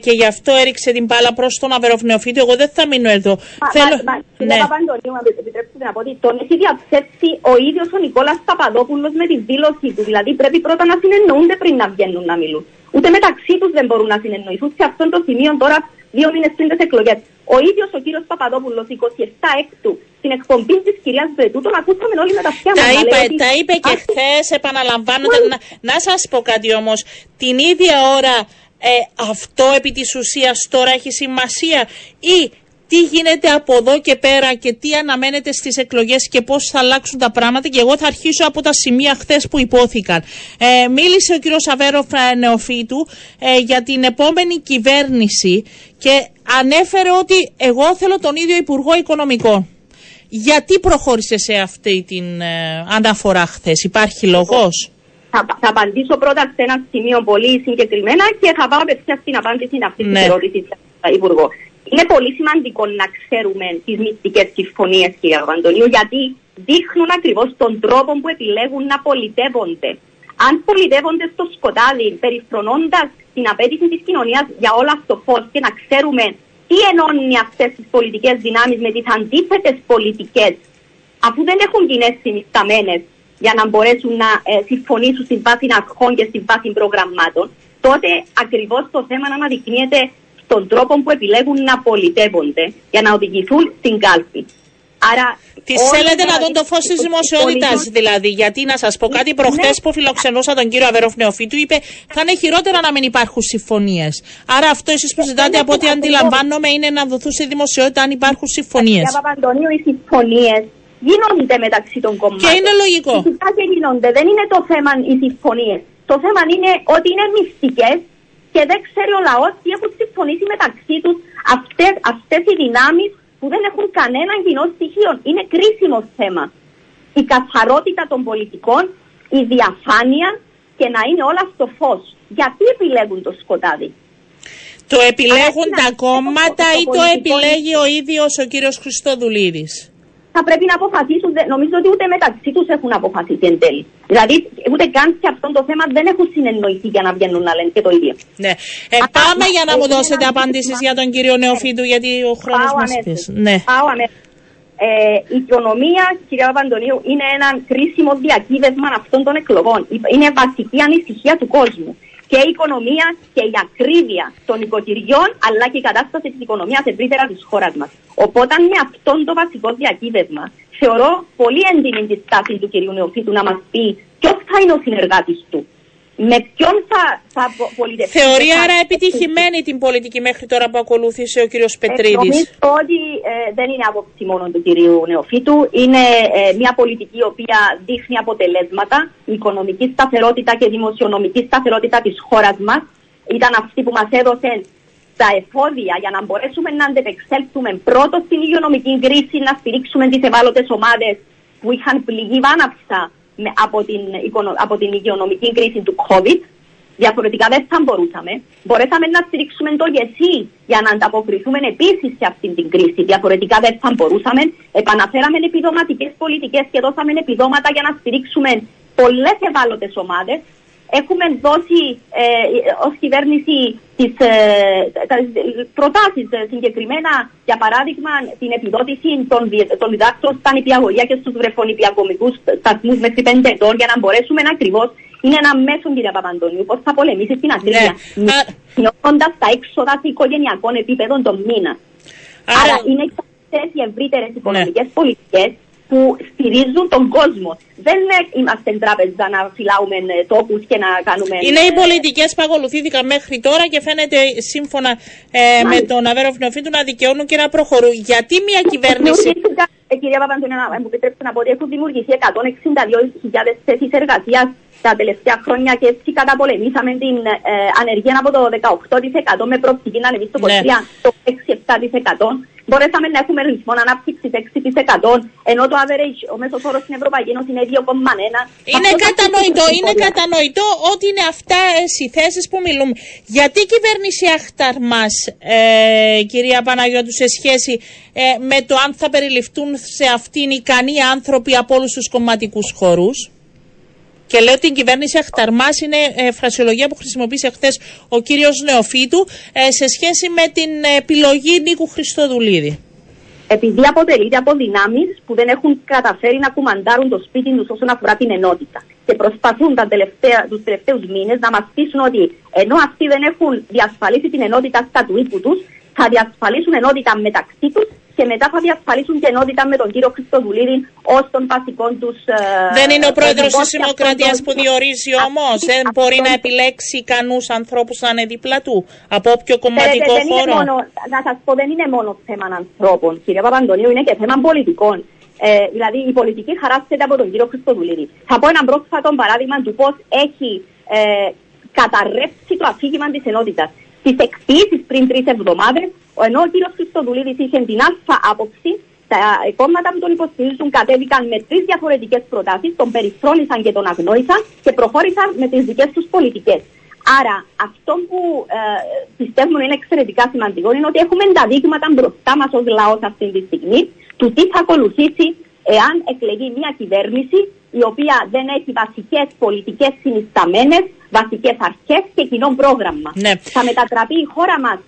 και γι' αυτό έριξε την μπάλα προς τον Αβεροφνεοφίτη. Εγώ δεν θα μείνω εδώ. Μα, Θέλω... μα, μα, ναι. Παπαντονίου, επιτρέψτε να πω ότι τον έχει διαψεύσει ο ίδιος ο Νικόλας Παπαδόπουλος με τη δήλωσή του. Δηλαδή πρέπει πρώτα να συνεννοούνται πριν να βγαίνουν να μιλούν. Ούτε μεταξύ τους δεν μπορούν να συνεννοηθούν. Σε αυτό το σημείο τώρα, δύο μήνες πριν τις εκλογές. Ο ίδιος ο κύριος Παπαδόπουλος, 27 έκτου, στην εκπομπή της κυρίας Βετού, τον ακούσαμε όλοι με τα αυτιά Τα, είπε, τα είπε και χθες, επαναλαμβάνοντα. Να, να σας πω κάτι όμως. Την ίδια ώρα ε, αυτό επί της ουσίας τώρα έχει σημασία ή τι γίνεται από εδώ και πέρα και τι αναμένεται στις εκλογές και πώς θα αλλάξουν τα πράγματα και εγώ θα αρχίσω από τα σημεία χθες που υπόθηκαν. Ε, μίλησε ο κύριος Αβέροφ Νεοφίτου ε, για την επόμενη κυβέρνηση και ανέφερε ότι εγώ θέλω τον ίδιο Υπουργό Οικονομικών. Γιατί προχώρησε σε αυτή την ε, αναφορά χθες, υπάρχει λόγος; Θα, θα απαντήσω πρώτα σε ένα σημείο πολύ συγκεκριμένα και θα πάω απευθείας στην απάντηση αυτή ναι. τη ερώτηση, Υπουργό. Είναι πολύ σημαντικό να ξέρουμε τις μυστικές συμφωνίες, κύριε Αντωνίου, γιατί δείχνουν ακριβώς τον τρόπο που επιλέγουν να πολιτεύονται. Αν πολιτεύονται στο σκοτάδι, περιφρονώντας την απέτηση της κοινωνίας για όλα αυτό φω και να ξέρουμε τι ενώνει αυτές τις πολιτικές δυνάμεις με τις αντίθετες πολιτικές, αφού δεν έχουν κοινέ συνισταμένε για να μπορέσουν να ε, συμφωνήσουν στην βάση αρχών και στην βάση προγραμμάτων, τότε ακριβώς το θέμα να αναδεικνύεται τον τρόπο που επιλέγουν να πολιτεύονται για να οδηγηθούν στην κάλπη. Άρα, Τι θέλετε να δουν το φως της δημοσιότητας, δηλαδή. Γιατί να σας πω κάτι, ναι. προχθέ που φιλοξενούσα τον κύριο Αβερόφ Νεοφίτου, είπε θα είναι χειρότερα να μην υπάρχουν συμφωνίες. Άρα, αυτό εσείς που ζητάτε από ό,τι αντιλαμβάνομαι είναι να δοθούν στη δημοσιότητα αν υπάρχουν συμφωνίες. Για Παπαντονίου, οι συμφωνίες γίνονται μεταξύ των κομμάτων. Και είναι λογικό. Φυσικά και γίνονται. Δεν είναι το θέμα οι συμφωνίες. Το θέμα είναι ότι είναι μυστικές και δεν ξέρει ο λαός τι έχουν συμφωνήσει μεταξύ τους αυτές οι δυνάμεις που δεν έχουν κανένα κοινό στοιχείο. Είναι κρίσιμο θέμα. Η καθαρότητα των πολιτικών, η διαφάνεια και να είναι όλα στο φως. Γιατί επιλέγουν το σκοτάδι; Το επιλέγουν τα κόμματα ή το επιλέγει ο ίδιος ο κύριος Χριστοδουλίδης; Θα πρέπει να αποφασίσουν. Νομίζω ότι ούτε μεταξύ τους έχουν αποφασίσει εν τέλει. Δηλαδή, ούτε καν σε αυτό το θέμα δεν έχουν συνεννοηθεί για να βγαίνουν να λένε και το ίδιο. Ναι. Ε, πάμε για να μου δώσετε απαντήσει για τον κύριο Νεοφίτου, γιατί ο χρόνος μας Ναι. Πάω Ε, η οικονομία, κυρία Παπαντονίου, είναι ένα κρίσιμο διακύβευμα αυτών των εκλογών. Είναι βασική ανησυχία του κόσμου και η οικονομία και η ακρίβεια των οικοκυριών αλλά και η κατάσταση της οικονομίας ευρύτερα της χώρας μας. Οπότε με αυτόν το βασικό διακύβευμα θεωρώ πολύ έντιμη τη στάση του κ. Νεοφίτου να μας πει ποιος θα είναι ο συνεργάτης του με ποιον θα, θα πολιτευτεί. Θεωρεί άρα επιτυχημένη την πολιτική μέχρι τώρα που ακολούθησε ο κύριος ε, Πετρίδης. Ε, νομίζω ότι ε, δεν είναι άποψη μόνο του κυρίου Νεοφίτου. Είναι ε, μια πολιτική η οποία δείχνει αποτελέσματα. Η οικονομική σταθερότητα και η δημοσιονομική σταθερότητα της χώρας μας ήταν αυτή που μας έδωσε τα εφόδια για να μπορέσουμε να αντεπεξέλθουμε πρώτος στην υγειονομική κρίση, να στηρίξουμε τις ευάλωτες ομάδες που είχαν πληγεί βάναυστα από την, από την υγειονομική κρίση του COVID. Διαφορετικά δεν θα μπορούσαμε. Μπορέσαμε να στηρίξουμε το ΓΕΣΥ για να ανταποκριθούμε επίσης σε αυτή την κρίση. Διαφορετικά δεν θα μπορούσαμε. Επαναφέραμε επιδοματικές πολιτικές και δώσαμε επιδόματα για να στηρίξουμε πολλές ευάλωτες ομάδες έχουμε δώσει ε, ως κυβέρνηση τις ε, προτάσεις ε, συγκεκριμένα, για παράδειγμα, την επιδότηση των, των διδάκτων στα νηπιαγωγεία και στους βρεφονηπιαγωγικούς σταθμούς μέχρι πέντε ετών για να μπορέσουμε να ακριβώς είναι ένα μέσο, κύριε Παπαντονίου, πώς θα πολεμήσεις την ακρίβεια, ναι. μειώνοντας τα έξοδα σε οικογενειακών επίπεδων τον μήνα. Άρα, Άρα είναι αυτέ οι ευρύτερες οικονομικές ναι. πολιτικές που στηρίζουν τον κόσμο. Δεν είμαστε τράπεζα να φυλάουμε ε, τόπους και να κάνουμε. Είναι οι πολιτικές που ακολουθήθηκαν μέχρι τώρα και φαίνεται σύμφωνα ε, με τον Αβέροφ Νεοφίτου να δικαιώνουν και να προχωρούν. Γιατί μια κυβέρνηση. Ε, κυρία Παπαντονία, να μου επιτρέψετε να πω ότι έχουν δημιουργηθεί 162.000 θέσεις εργασίας τα τελευταία χρόνια και έτσι καταπολεμήσαμε την ε, ανεργία από το 18% με προοπτική να ανεβεί στο 23% ναι. το 6-7% μπορέσαμε να έχουμε ρυθμό ανάπτυξης 6%, ενώ το average, ο μέσος όρος στην Ευρωπαϊκή Ένωση είναι 2,1. Είναι κατανοητό, είναι κατανοητό ότι είναι αυτά οι θέσεις που μιλούμε. Γιατί η κυβέρνηση αχταρμάς, ε, κυρία Παναγιώτου, σε σχέση ε, με το αν θα περιληφθούν σε αυτήν ικανοί άνθρωποι από όλους τους κομματικούς χώρους; Και λέω ότι η κυβέρνηση αχταρμάς είναι ε, φρασιολογία που χρησιμοποίησε χθες ο κύριος Νεοφίτου ε, σε σχέση με την επιλογή Νίκου Χριστοδουλίδη. Επειδή αποτελείται από δυνάμεις που δεν έχουν καταφέρει να κουμαντάρουν το σπίτι τους όσον αφορά την ενότητα. Και προσπαθούν τους τελευταίους μήνες να μας πείσουν ότι ενώ αυτοί δεν έχουν διασφαλίσει την ενότητα στα του οίκου τους, θα διασφαλίσουν ενότητα μεταξύ τους και μετά θα διασφαλίσουν και ενότητα με τον κύριο Χριστοδουλίδη ως τον βασικό τους. Ε, δεν είναι ο πρόεδρος της Δημοκρατίας που διορίζει όμως. Δεν μπορεί να επιλέξει ικανούς ανθρώπους να είναι δίπλα του από όποιο κομματικό δεν χώρο; μόνο, να σας πω, δεν είναι μόνο θέμα ανθρώπων, κύριε Παπαντονίου, είναι και θέμα πολιτικών. Ε, δηλαδή η πολιτική χαράσσεται από τον κύριο Χριστοδουλίδη. Θα πω ένα πρόσφατο παράδειγμα του πώς έχει ε, καταρρεύσει το αφήγημα της ενότητας. Στι εκπλήσει πριν τρεις εβδομάδες, ενώ ο κύριος Χριστοδουλίδης είχε την αλφα άποψη, τα κόμματα που τον υποστηρίζουν κατέβηκαν με τρεις διαφορετικές προτάσεις, τον περιφρόνησαν και τον αγνόησαν και προχώρησαν με τις δικές τους πολιτικές. Άρα, αυτό που ε, πιστεύουμε είναι εξαιρετικά σημαντικό είναι ότι έχουμε τα δείγματα μπροστά μας ως λαός αυτή τη στιγμή του τι θα ακολουθήσει εάν εκλεγεί μια κυβέρνηση η οποία δεν έχει βασικές πολιτικές συνισταμένες, βασικές αρχές και κοινό πρόγραμμα. Ναι. Θα μετατραπεί η χώρα μας,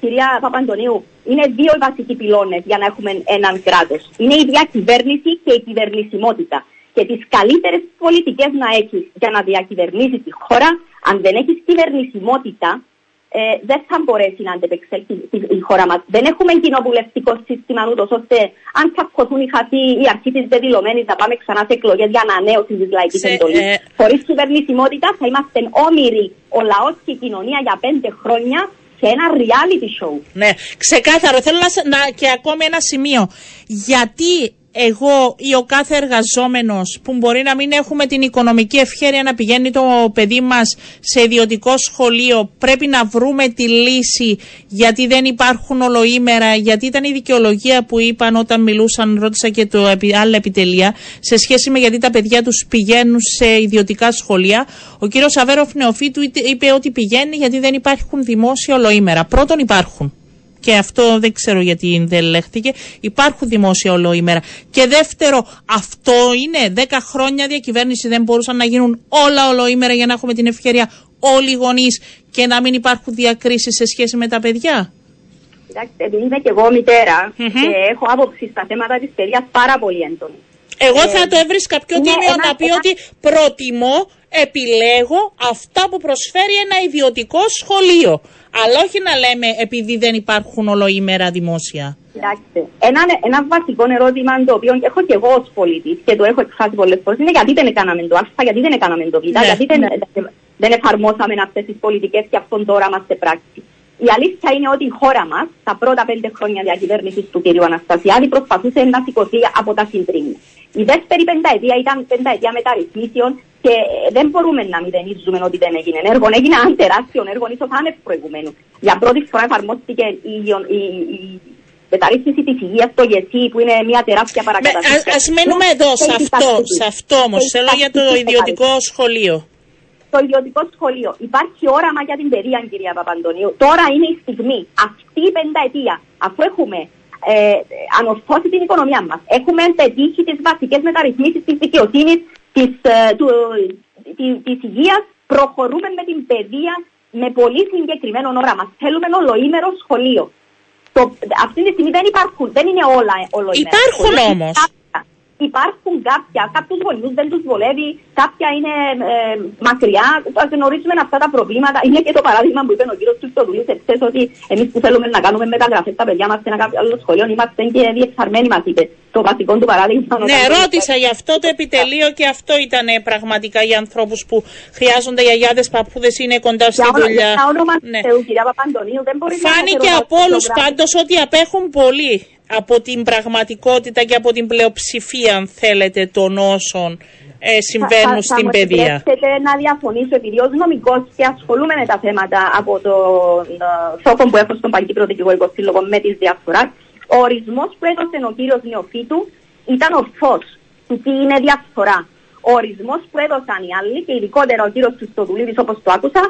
κυρία Παπαντονίου, είναι δύο οι βασικοί πυλώνες για να έχουμε έναν κράτος. Είναι η διακυβέρνηση και η κυβερνησιμότητα. Και τις καλύτερες πολιτικές να έχεις για να διακυβερνήσεις τη χώρα, αν δεν έχεις κυβερνησιμότητα, ε, δεν θα μπορέσει να αντεπεξέλθει η χώρα μας. Δεν έχουμε κοινοβουλευτικό σύστημα, ούτως ώστε αν τσακωθούν οι χαρτί, η αρχή της δεδηλωμένης, να πάμε ξανά σε εκλογές για ανανέωση τη λαϊκή εντολή. Ε... Χωρίς κυβερνησιμότητα θα είμαστε όμοιροι ο λαός και η κοινωνία για πέντε χρόνια σε ένα reality show. Ναι, ξεκάθαρο. Θέλω να, να και ακόμη ένα σημείο. Γιατί εγώ ή ο κάθε εργαζόμενος που μπορεί να μην έχουμε την οικονομική ευχαίρεια να πηγαίνει το παιδί μας σε ιδιωτικό σχολείο πρέπει να βρούμε τη λύση γιατί δεν υπάρχουν ολοήμερα γιατί ήταν η δικαιολογία που είπαν όταν μιλούσαν ρώτησα και το άλλα επιτελεία σε σχέση με γιατί τα παιδιά τους πηγαίνουν σε ιδιωτικά σχολεία. Ο κύριος Αβέροφ Νεοφίτου είπε ότι πηγαίνει γιατί δεν υπάρχουν δημόσια ολοήμερα. Πρώτον υπάρχουν και αυτό δεν ξέρω γιατί δεν λέχθηκε. Υπάρχουν δημόσια ολοήμερα. Και δεύτερο, αυτό είναι 10 χρόνια διακυβέρνηση δεν μπορούσαν να γίνουν όλα ολοήμερα για να έχουμε την ευκαιρία όλοι οι γονείς και να μην υπάρχουν διακρίσεις σε σχέση με τα παιδιά. Κοιτάξτε, επειδή είμαι και εγώ και έχω άποψη στα θέματα της παιδείας πάρα πολύ έντονη. Εγώ θα ε, το έβρισκα πιο τίμιο να πει ότι προτιμώ, επιλέγω αυτά που προσφέρει ένα ιδιωτικό σχολείο. Αλλά όχι να λέμε επειδή δεν υπάρχουν ολοήμερα δημόσια. Κοιτάξτε, ένα, ένα βασικό ερώτημα το οποίο έχω και εγώ ως πολίτης και το έχω εκφράσει πολλές φορές είναι γιατί δεν έκαναμε το Α, γιατί δεν έκαναμε το Β, ναι. γιατί δεν, δεν εφαρμόσαμε αυτές τις πολιτικές και αυτόν τώρα είμαστε πράξη. Η αλήθεια είναι ότι η χώρα μας, τα πρώτα πέντε χρόνια διακυβέρνησης του κ. Αναστασιάδη, προσπαθούσε να σηκωθεί από τα συντρίμια. Η δεύτερη πενταετία ήταν πενταετία μεταρρυθμίσεων και δεν μπορούμε να μηδενίζουμε ότι δεν έγινε έργο. Έγινε ένα τεράστιο έργο, ίσως άνευ προηγουμένου. Για πρώτη φορά εφαρμόστηκε η, η, η μεταρρύθμιση της υγείας στο ΓΕΣΥ, που είναι μια τεράστια παρακατάσταση. Α μείνουμε εδώ, σε αυτό, σε αυτό όμως. Θέλω για το ιδιωτικό σχολείο στο ιδιωτικό σχολείο. Υπάρχει όραμα για την παιδεία, κυρία Παπαντονίου. Τώρα είναι η στιγμή, αυτή η πενταετία, αφού έχουμε ε, ανορθώσει την οικονομία μας, έχουμε πετύχει τις βασικές μεταρρυθμίσεις της δικαιοσύνης, της ε, υγείας, προχωρούμε με την παιδεία με πολύ συγκεκριμένο όραμα. Θέλουμε ολοήμερο σχολείο. Το, αυτή τη στιγμή δεν υπάρχουν, δεν είναι όλα ολοήμερα. Υπάρχουν όμως υπάρχουν κάποια, κάποιους γονεί δεν τους βολεύει, κάποια είναι ε, μακριά. Α γνωρίζουμε αυτά τα προβλήματα. Είναι και το παράδειγμα που είπε ο κύριος Τουστοδουλή εχθές ότι εμείς που θέλουμε να κάνουμε μεταγραφές στα παιδιά μας σε ένα άλλο σχολείο είμαστε και διεξαρμένοι, μας είπε. Το βασικό του παράδειγμα. Ναι, ρώτησα γι' αυτό το επιτελείο και αυτό ήταν πραγματικά για ανθρώπους που χρειάζονται γιαγιάδες, παππούδες, είναι κοντά στη δουλειά. Για όνομα ναι. Θεού, κυρία Παπαντονίου, δεν μπορεί Φάνηκε από όλους πάντως ότι απέχουν πολύ από την πραγματικότητα και από την πλειοψηφία, αν θέλετε, των όσων ε, συμβαίνουν θα, στην θα παιδεία. Θα να διαφωνήσω, επειδή ως νομικός και ασχολούμαι με τα θέματα από το ε, σώπο που έχω στον Παγκύπριο Δικηγορικό Σύλλογο με τη διαφορά, Ο ορισμός που έδωσε ο κύριος Νεοφίτου ήταν ορθός του τι είναι διαφθορά. Ο ορισμός που έδωσαν οι άλλοι και ειδικότερα ο κύριος Χριστοδουλίδης όπως το άκουσα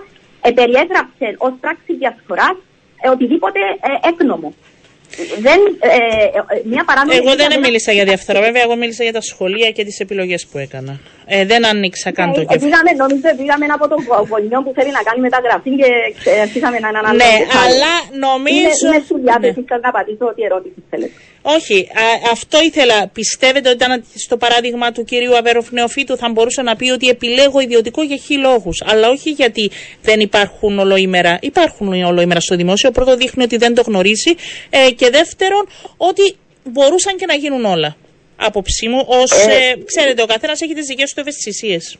ε, περιέγραψε ως πράξη διαφθοράς ε, οτιδήποτε ε, έκνομο. Δεν, ε, ε, μια εγώ δεν μίλησα για διαφθορά, βέβαια. Εγώ μίλησα για τα σχολεία και τις επιλογές που έκανα. Ε, δεν ανοίξα καν το κεφάλι. Πήγαμε, νομίζω, πήγαμε από τον γονιό που θέλει να κάνει μεταγραφή και αρχίσαμε να αναλύσουμε. Ναι, αλλά νομίζω. Είναι, είναι σου διάθεση ναι. να απαντήσω ό,τι ερώτηση θέλετε. Όχι, α, αυτό ήθελα. Πιστεύετε ότι ήταν στο παράδειγμα του κυρίου Αβέροφ Νεοφίτου θα μπορούσε να πει ότι επιλέγω ιδιωτικό για χι λόγους. Αλλά όχι γιατί δεν υπάρχουν ολοήμερα. Υπάρχουν ολοήμερα στο δημόσιο. Πρώτο δείχνει ότι δεν το γνωρίζει. Ε, και δεύτερον, ότι μπορούσαν και να γίνουν όλα. Άποψή μου, ως, ε, ε, ξέρετε, ο καθένας έχει τις δικές του ευαισθησίες.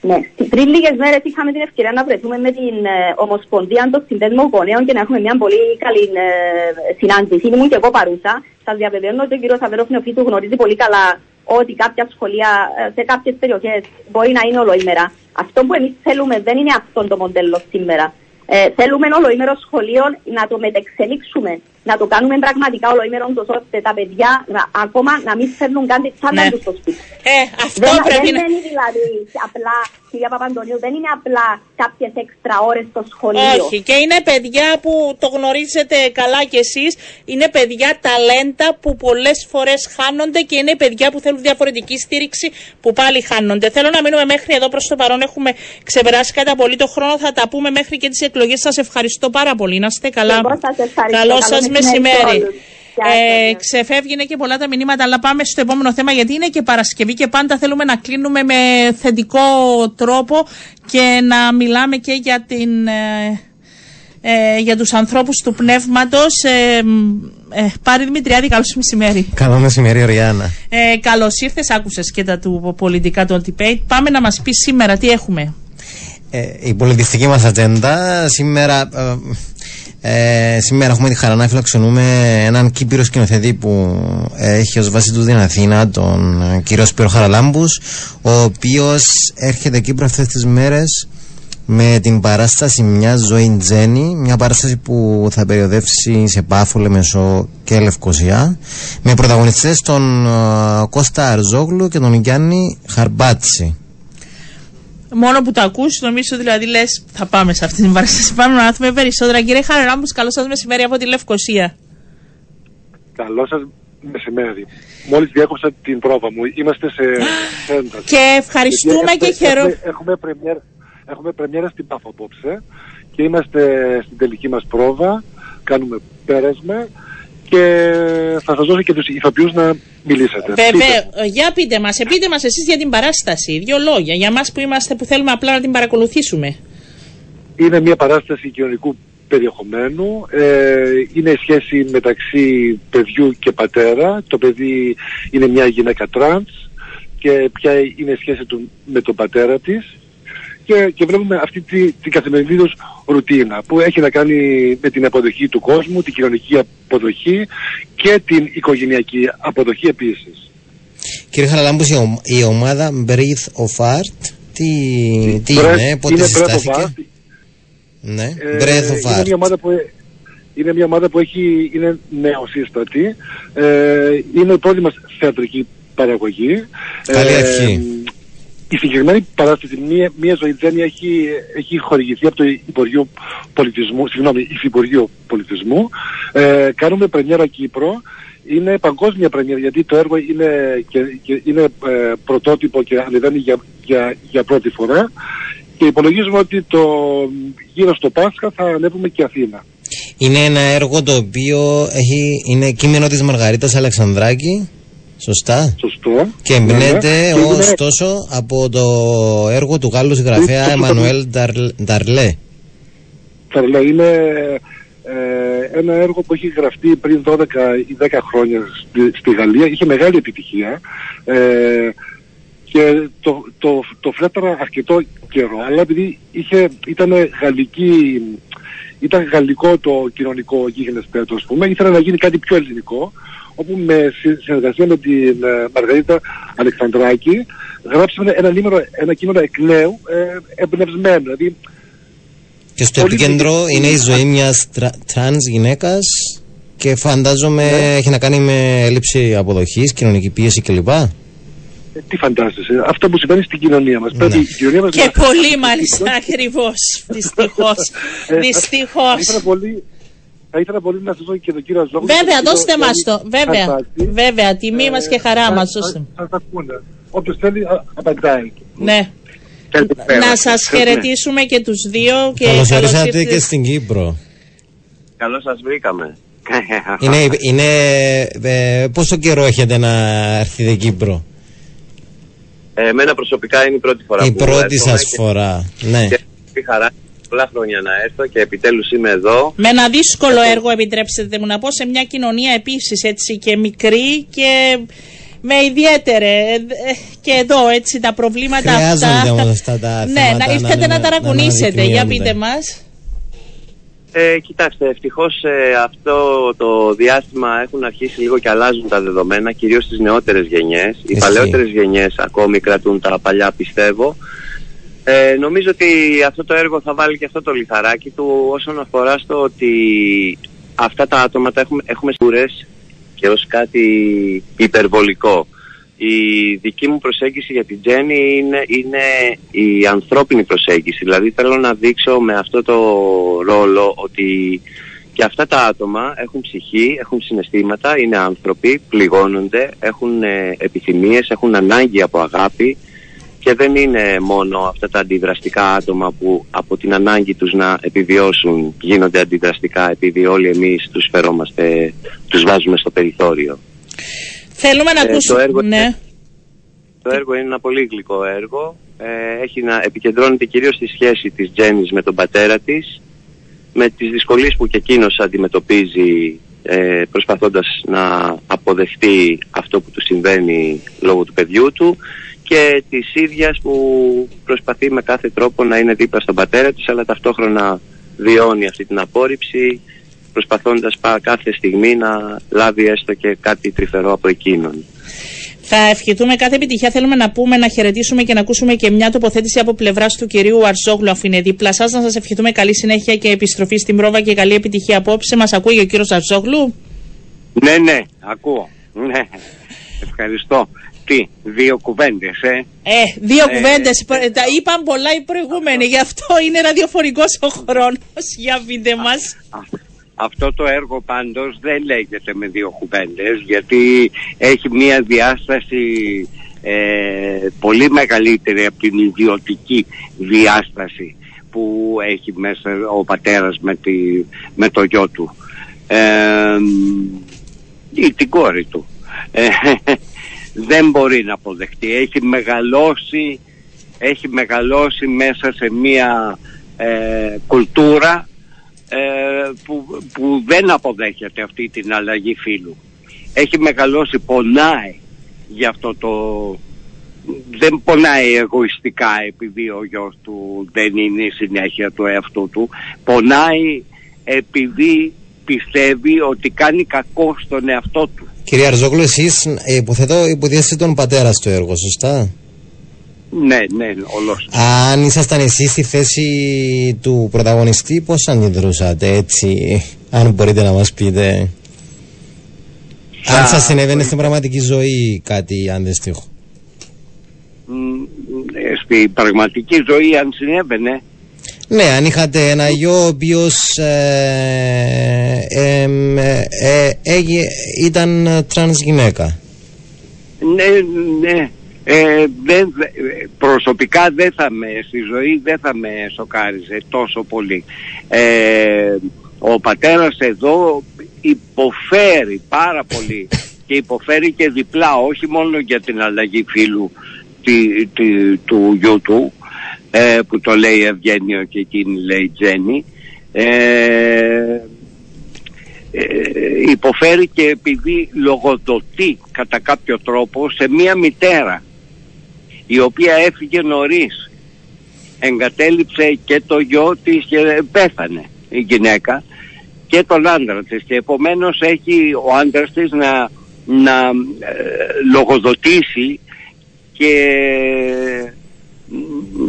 Ναι. Πριν λίγες μέρες είχαμε την ευκαιρία να βρεθούμε με την ε, Ομοσπονδία των Συνδέσμων Γονέων και να έχουμε μια πολύ καλή ε, συνάντηση. Ήμουν και εγώ παρούσα. Σας διαβεβαιώνω ότι ο κ. Σαββερόφ Νεοφίτου γνωρίζει πολύ καλά ότι κάποια σχολεία ε, σε κάποιες περιοχές μπορεί να είναι ολοήμερα. Αυτό που εμείς θέλουμε δεν είναι αυτό το μοντέλο σήμερα. Ε, θέλουμε ολοήμερο σχολείο να το μετεξελίξουμε, να το κάνουμε πραγματικά ολοήμερο, ώστε τα παιδιά να, ακόμα να μην φέρνουν καν τη τσάντα ναι. τους στο σπίτι. Ε, αυτό δεν, πρέπει δεν να... είναι δηλαδή απλά, κυρία Παπαντονίου, δεν είναι απλά κάποιες έξτρα ώρες στο σχολείο. Όχι, και είναι παιδιά που το γνωρίζετε καλά κι εσείς, είναι παιδιά ταλέντα που πολλές φορές χάνονται και είναι παιδιά που θέλουν διαφορετική στήριξη που πάλι χάνονται. Θέλω να μείνουμε μέχρι εδώ προς το παρόν. Έχουμε ξεπεράσει κατά πολύ το χρόνο. Θα τα πούμε μέχρι και τις εκλογές. Σας ευχαριστώ πάρα πολύ. Να είστε καλά. Καλό σας μεσημέρι. Ε, ξεφεύγει και πολλά τα μηνύματα, αλλά πάμε στο επόμενο θέμα γιατί είναι και Παρασκευή και πάντα θέλουμε να κλείνουμε με θετικό τρόπο και να μιλάμε και για, την, ε, ε για τους ανθρώπους του πνεύματος. Ε, ε, Πάρη Δημητριάδη, καλώς μεσημέρι. Καλό μεσημέρι, Ριάννα. Ε, καλώς ήρθες, άκουσες και τα του πολιτικά του debate. Πάμε να μας πεις σήμερα τι έχουμε. Ε, η πολιτιστική μας ατζέντα σήμερα ε, σήμερα έχουμε τη χαρά να φιλοξενούμε έναν Κύπρο σκηνοθετή που έχει ως βάση του την Αθήνα, τον κύριος Σπύρο Χαραλάμπους, ο οποίος έρχεται Κύπρο αυτές τις μέρες με την παράσταση μια ζωή Τζέννη, μια παράσταση που θα περιοδεύσει σε Πάφο, Λεμεσό και Λευκοσία, με πρωταγωνιστές τον Κώστα Αρζόγλου και τον Γιάννη Χαρμπάτσι μόνο που το ακούσει, νομίζω δηλαδή λες, θα πάμε σε αυτή την παράσταση. Πάμε να μάθουμε περισσότερα. Κύριε Χαραράμπου, καλό σας μεσημέρι από τη Λευκοσία. Καλό σας μεσημέρι. Μόλις διέκοψα την πρόβα μου. Είμαστε σε ένταση. Και ευχαριστούμε και χαιρόμαστε. Έχουμε, έχουμε, έχουμε πρεμιέρα στην Πάφο απόψε και είμαστε στην τελική μας πρόβα. Κάνουμε πέρασμα και θα σας δώσω και τους ηθοποιούς να μιλήσετε. Βέβαια, για πείτε μας, πείτε μας εσείς για την παράσταση. Δύο λόγια για εμάς που είμαστε που θέλουμε απλά να την παρακολουθήσουμε. Είναι μια παράσταση κοινωνικού περιεχομένου. Ε, είναι η σχέση μεταξύ παιδιού και πατέρα. Το παιδί είναι μια γυναίκα τρανς και ποια είναι η σχέση του με τον πατέρα της και, και βλέπουμε αυτή τη, την καθημερινή τους ρουτίνα που έχει να κάνει με την αποδοχή του κόσμου, την κοινωνική αποδοχή και την οικογενειακή αποδοχή επίσης. Κύριε Χαραλάμπους, η ομάδα Breath of Art τι, τι είναι, πότε είναι συστάθηκε; Ναι, ε, Breath of Art. Είναι μια ομάδα που, είναι μια ομάδα που έχει, είναι νεοσύστατη. Ε, είναι η πρώτη μας θεατρική παραγωγή. Καλή ε, αρχή η συγκεκριμένη παράσταση, μία, μία ζωητζένεια έχει, έχει χορηγηθεί από το Υπουργείο Πολιτισμού, συγγνώμη, Υφυπουργείο Πολιτισμού. Ε, κάνουμε πρεμιέρα Κύπρο. Είναι παγκόσμια πρεμιέρα γιατί το έργο είναι, και, και είναι ε, πρωτότυπο και ανεβαίνει για, για, για πρώτη φορά. Και υπολογίζουμε ότι το γύρω στο Πάσχα θα ανέβουμε και Αθήνα. Είναι ένα έργο το οποίο έχει, είναι κείμενο της Μαργαρίτας Αλεξανδράκη Σωστά. Σωστό. Και εμπνέεται ναι, ωστόσο από το έργο του Γάλλους συγγραφέα Εμμανουέλ Νταρλέ. Νταρλέ είναι ε, ένα έργο που έχει γραφτεί πριν 12 ή 10 χρόνια στη, Γαλλία. Είχε μεγάλη επιτυχία. Ε, και το, το, το φλέταρα αρκετό καιρό, αλλά επειδή είχε, ήταν γαλλική, ήταν γαλλικό το κοινωνικό γίγνεσθε, ας πούμε, ήθελα να γίνει κάτι πιο ελληνικό, όπου με συνεργασία με την ε, Μαργαρίτα Αλεξανδράκη γράψαμε ένα, νήμερο, ένα κείμενο εκ νέου ε, εμπνευσμένο. Δηλαδή, και στο επίκεντρο είναι η ζωή μιας τρανς γυναίκας και φαντάζομαι Ναι. έχει να κάνει με έλλειψη αποδοχής, κοινωνική πίεση κλπ. Ε, τι φαντάζεσαι, αυτό που συμβαίνει στην κοινωνία μας. Πρέπει η κοινωνία μας Και να- πολύ μάλιστα ακριβώς. Δυστυχώς. Ε, Θα Δυστυχώς. ήθελα πολύ, θα ήθελα πολύ να σας δω και τον κύριο Αζόγλου. Βέβαια, τον κύριο δώστε μας Γιάννη το. Βέβαια. Χατζάκη. Βέβαια. Τιμή μας και χαρά Ε, μας. θα- θα- Θα τα ακούνε. Όποιος θέλει α- απαντάει. Ναι. Να σας χαιρετήσουμε και τους δύο. και Καλώς καλώς ορίσατε ήρθες. και στην Κύπρο. Καλώς σας βρήκαμε. Είναι, είναι, ε, πόσο καιρό έχετε να έρθετε Κύπρο; Ε, εμένα προσωπικά είναι η πρώτη φορά Η που πρώτη έρχομαι σας και- φορά. Ναι. Και έχει χαρά πολλά χρόνια να έρθω και επιτέλους είμαι εδώ. Με ένα δύσκολο έργο, επιτρέψτε μου να πω, σε μια κοινωνία επίσης έτσι και μικρή και με ιδιαίτερε. ε, ε, Και εδώ έτσι τα προβλήματα Χρειάζονται αυτά. όμως αυτά τα ναι, θέματα να να- ήρθατε να, να- να ταρακουνήσετε. Για αναδεικνύονται. πείτε μας. Ε, κοιτάξτε, ευτυχώς ε, αυτό το διάστημα έχουν αρχίσει λίγο και αλλάζουν τα δεδομένα, κυρίως στις νεότερες γενιές. Οι Ισχύει. παλαιότερες γενιές ακόμη κρατούν τα παλιά πιστεύω. Ε, νομίζω ότι αυτό το έργο θα βάλει και αυτό το λιθαράκι του όσον αφορά στο ότι αυτά τα άτομα τα έχουμε, έχουμε σίγουρες και ως κάτι υπερβολικό. Η δική μου προσέγγιση για την Τζέννη είναι, είναι η ανθρώπινη προσέγγιση. Δηλαδή θέλω να δείξω με αυτό το ρόλο ότι και αυτά τα άτομα έχουν ψυχή, έχουν συναισθήματα, είναι άνθρωποι, πληγώνονται, έχουν ε, επιθυμίες, έχουν ανάγκη από αγάπη και δεν είναι μόνο αυτά τα αντιδραστικά άτομα που από την ανάγκη τους να επιβιώσουν γίνονται αντιδραστικά επειδή όλοι εμείς τους φερόμαστε, τους βάζουμε στο περιθώριο. Θέλουμε να Ε, το ακούσουμε. έργο ναι. είναι- Το έργο είναι ένα πολύ γλυκό έργο. Ε, έχει να επικεντρώνεται κυρίως στη σχέση της Τζέννης με τον πατέρα της, με τις δυσκολίες που και εκείνος αντιμετωπίζει ε, προσπαθώντας να αποδεχτεί αυτό που του συμβαίνει λόγω του παιδιού του και της ίδιας που προσπαθεί με κάθε τρόπο να είναι δίπλα στον πατέρα της αλλά ταυτόχρονα βιώνει αυτή την απόρριψη προσπαθώντας πα- κάθε στιγμή να λάβει έστω και κάτι τρυφερό από εκείνον. Θα ευχηθούμε κάθε επιτυχία. Θέλουμε να πούμε, να χαιρετήσουμε και να ακούσουμε και μια τοποθέτηση από πλευράς του κυρίου Αρζόγλου, αφού είναι δίπλα σας. Να σας ευχηθούμε καλή συνέχεια και επιστροφή στην πρόβα και καλή επιτυχία απόψε. Μας ακούει ο κύριος Αρζόγλου. Ναι, ναι, ακούω. Ναι. Ευχαριστώ. Τι, δύο κουβέντες, ε. Ε, δύο Ε, κουβέντες. Τα είπαν πολλά οι προηγούμενοι. Γι' αυτό είναι ραδιοφωνικός ο χρόνος. Για πείτε μας. Α- Αυτό το έργο πάντως δεν λέγεται με δύο κουβέντες γιατί έχει μια διάσταση ε, πολύ μεγαλύτερη από την ιδιωτική διάσταση που έχει μέσα ο πατέρας με, τη, με το γιο του ε, ή την κόρη του. Ε, δεν μπορεί να αποδεχτεί. Έχει μεγαλώσει, έχει μεγαλώσει μέσα σε μια ε, κουλτούρα ε, που, που δεν αποδέχεται αυτή την αλλαγή φύλου. Έχει μεγαλώσει, πονάει για αυτό το... Δεν πονάει εγωιστικά επειδή ο γιος του δεν είναι η συνέχεια του εαυτού του. Πονάει επειδή πιστεύει ότι κάνει κακό στον εαυτό του. Κύριε Αρζόγλου, εσείς ε, υποθέτω υποδιέσετε τον πατέρα στο έργο, σωστά; Ναι, ναι, ολός. Αν ήσασταν εσείς στη θέση του πρωταγωνιστή, πώς αντιδρούσατε έτσι, αν μπορείτε να μας πείτε; Αν σας συνέβαινε στην πραγματική ζωή κάτι αντίστοιχο; Μ, ε, Στη πραγματική ζωή αν συνέβαινε Ναι, αν είχατε ένα γιο ο οποίος ε, ε, ε, ε, έγι- ήταν τρανς γυναίκα. Ναι, ναι. Ε, δεν, δε- προσωπικά δεν θα με, στη ζωή δεν θα με σοκάριζε τόσο πολύ. Ε, ο πατέρας εδώ υποφέρει πάρα πολύ και υποφέρει και διπλά, όχι μόνο για την αλλαγή φύλου τη, τη- του γιού του, ε, που το λέει Ευγένιο και εκείνη λέει Τζέννη, ε, ε, υποφέρει και επειδή λογοδοτεί κατά κάποιο τρόπο σε μία μητέρα η οποία έφυγε νωρίς. Εγκατέλειψε και το γιο της και πέθανε η γυναίκα και τον άντρα της και επομένως έχει ο άντρας της να, να ε, λογοδοτήσει και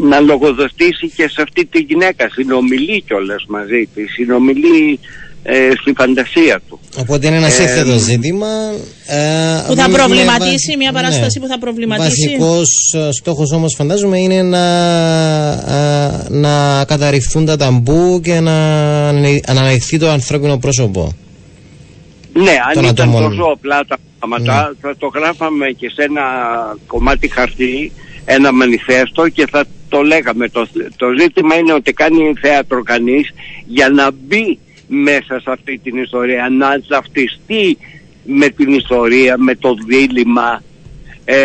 να λογοδοτήσει και σε αυτή τη γυναίκα συνομιλεί κιόλας μαζί της συνομιλεί ε, στη φαντασία του. Οπότε είναι ένας Ε, σύνθετο ζήτημα. Ε, Που θα με- προβληματίσει, με- μια παράσταση που θα προβληματίσει. Βασικός στόχος όμως φαντάζομαι είναι να, α, να καταρριφθούν τα ταμπού και να αναλυ- αναλυθεί το ανθρώπινο πρόσωπο. Ναι, αν των ήταν ατόμων. τόσο απλά τα πράγματα θα το γράφαμε και σε ένα κομμάτι χαρτί, ένα μανιφέστο και θα το λέγαμε. Το, το ζήτημα είναι ότι κάνει θέατρο κανείς για να μπει μέσα σε αυτή την ιστορία, να ζαυτιστεί με την ιστορία, με το δίλημα. Ε,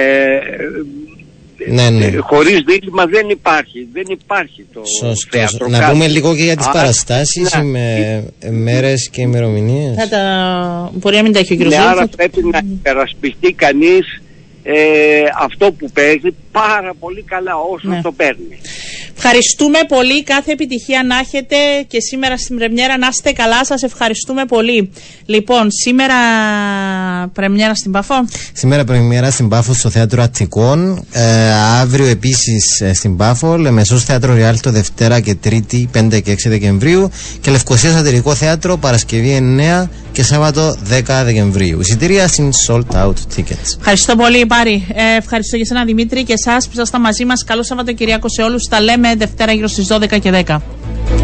Ναι, ναι. ε, χωρίς δίλημα δεν υπάρχει, δεν υπάρχει το Σωστός. θέατρο. Να Κάτι. πούμε λίγο και για τις Α, παραστάσεις ναι. με μέρες και ημερομηνίες. Θα τα... Μπορεί να μην τα έχει ο κ. Ναι, Ζήλου, άρα θα το- πρέπει να υπερασπιστεί κανείς ε, αυτό που παίζει πάρα πολύ καλά όσο Ναι. το παίρνει. Ευχαριστούμε πολύ. Κάθε επιτυχία να έχετε και σήμερα στην Πρεμιέρα να είστε καλά. Σας ευχαριστούμε πολύ. Λοιπόν, σήμερα Πρεμιέρα στην Παφό. Σήμερα πρεμιέρα στην Πάφο στο Θέατρο Αττικών. Ε, αύριο επίσης στην Πάφο. Λεμεσός Θέατρο Ριάλ το Δευτέρα και Τρίτη 5 και 6 Δεκεμβρίου. Και Λευκοσία Σατυρικό Θέατρο Παρασκευή 9 και Σάββατο 10 Δεκεμβρίου. Εισιτήρια στην Sold Out Tickets. Ευχαριστώ πολύ, Πάρη. Ε, ευχαριστώ και εσένα, Δημήτρη, και εσάς που ήσασταν μαζί μας. Καλό Σαββατοκυριακό σε όλους. Τα λέμε Δευτέρα γύρω στις 12 και 10.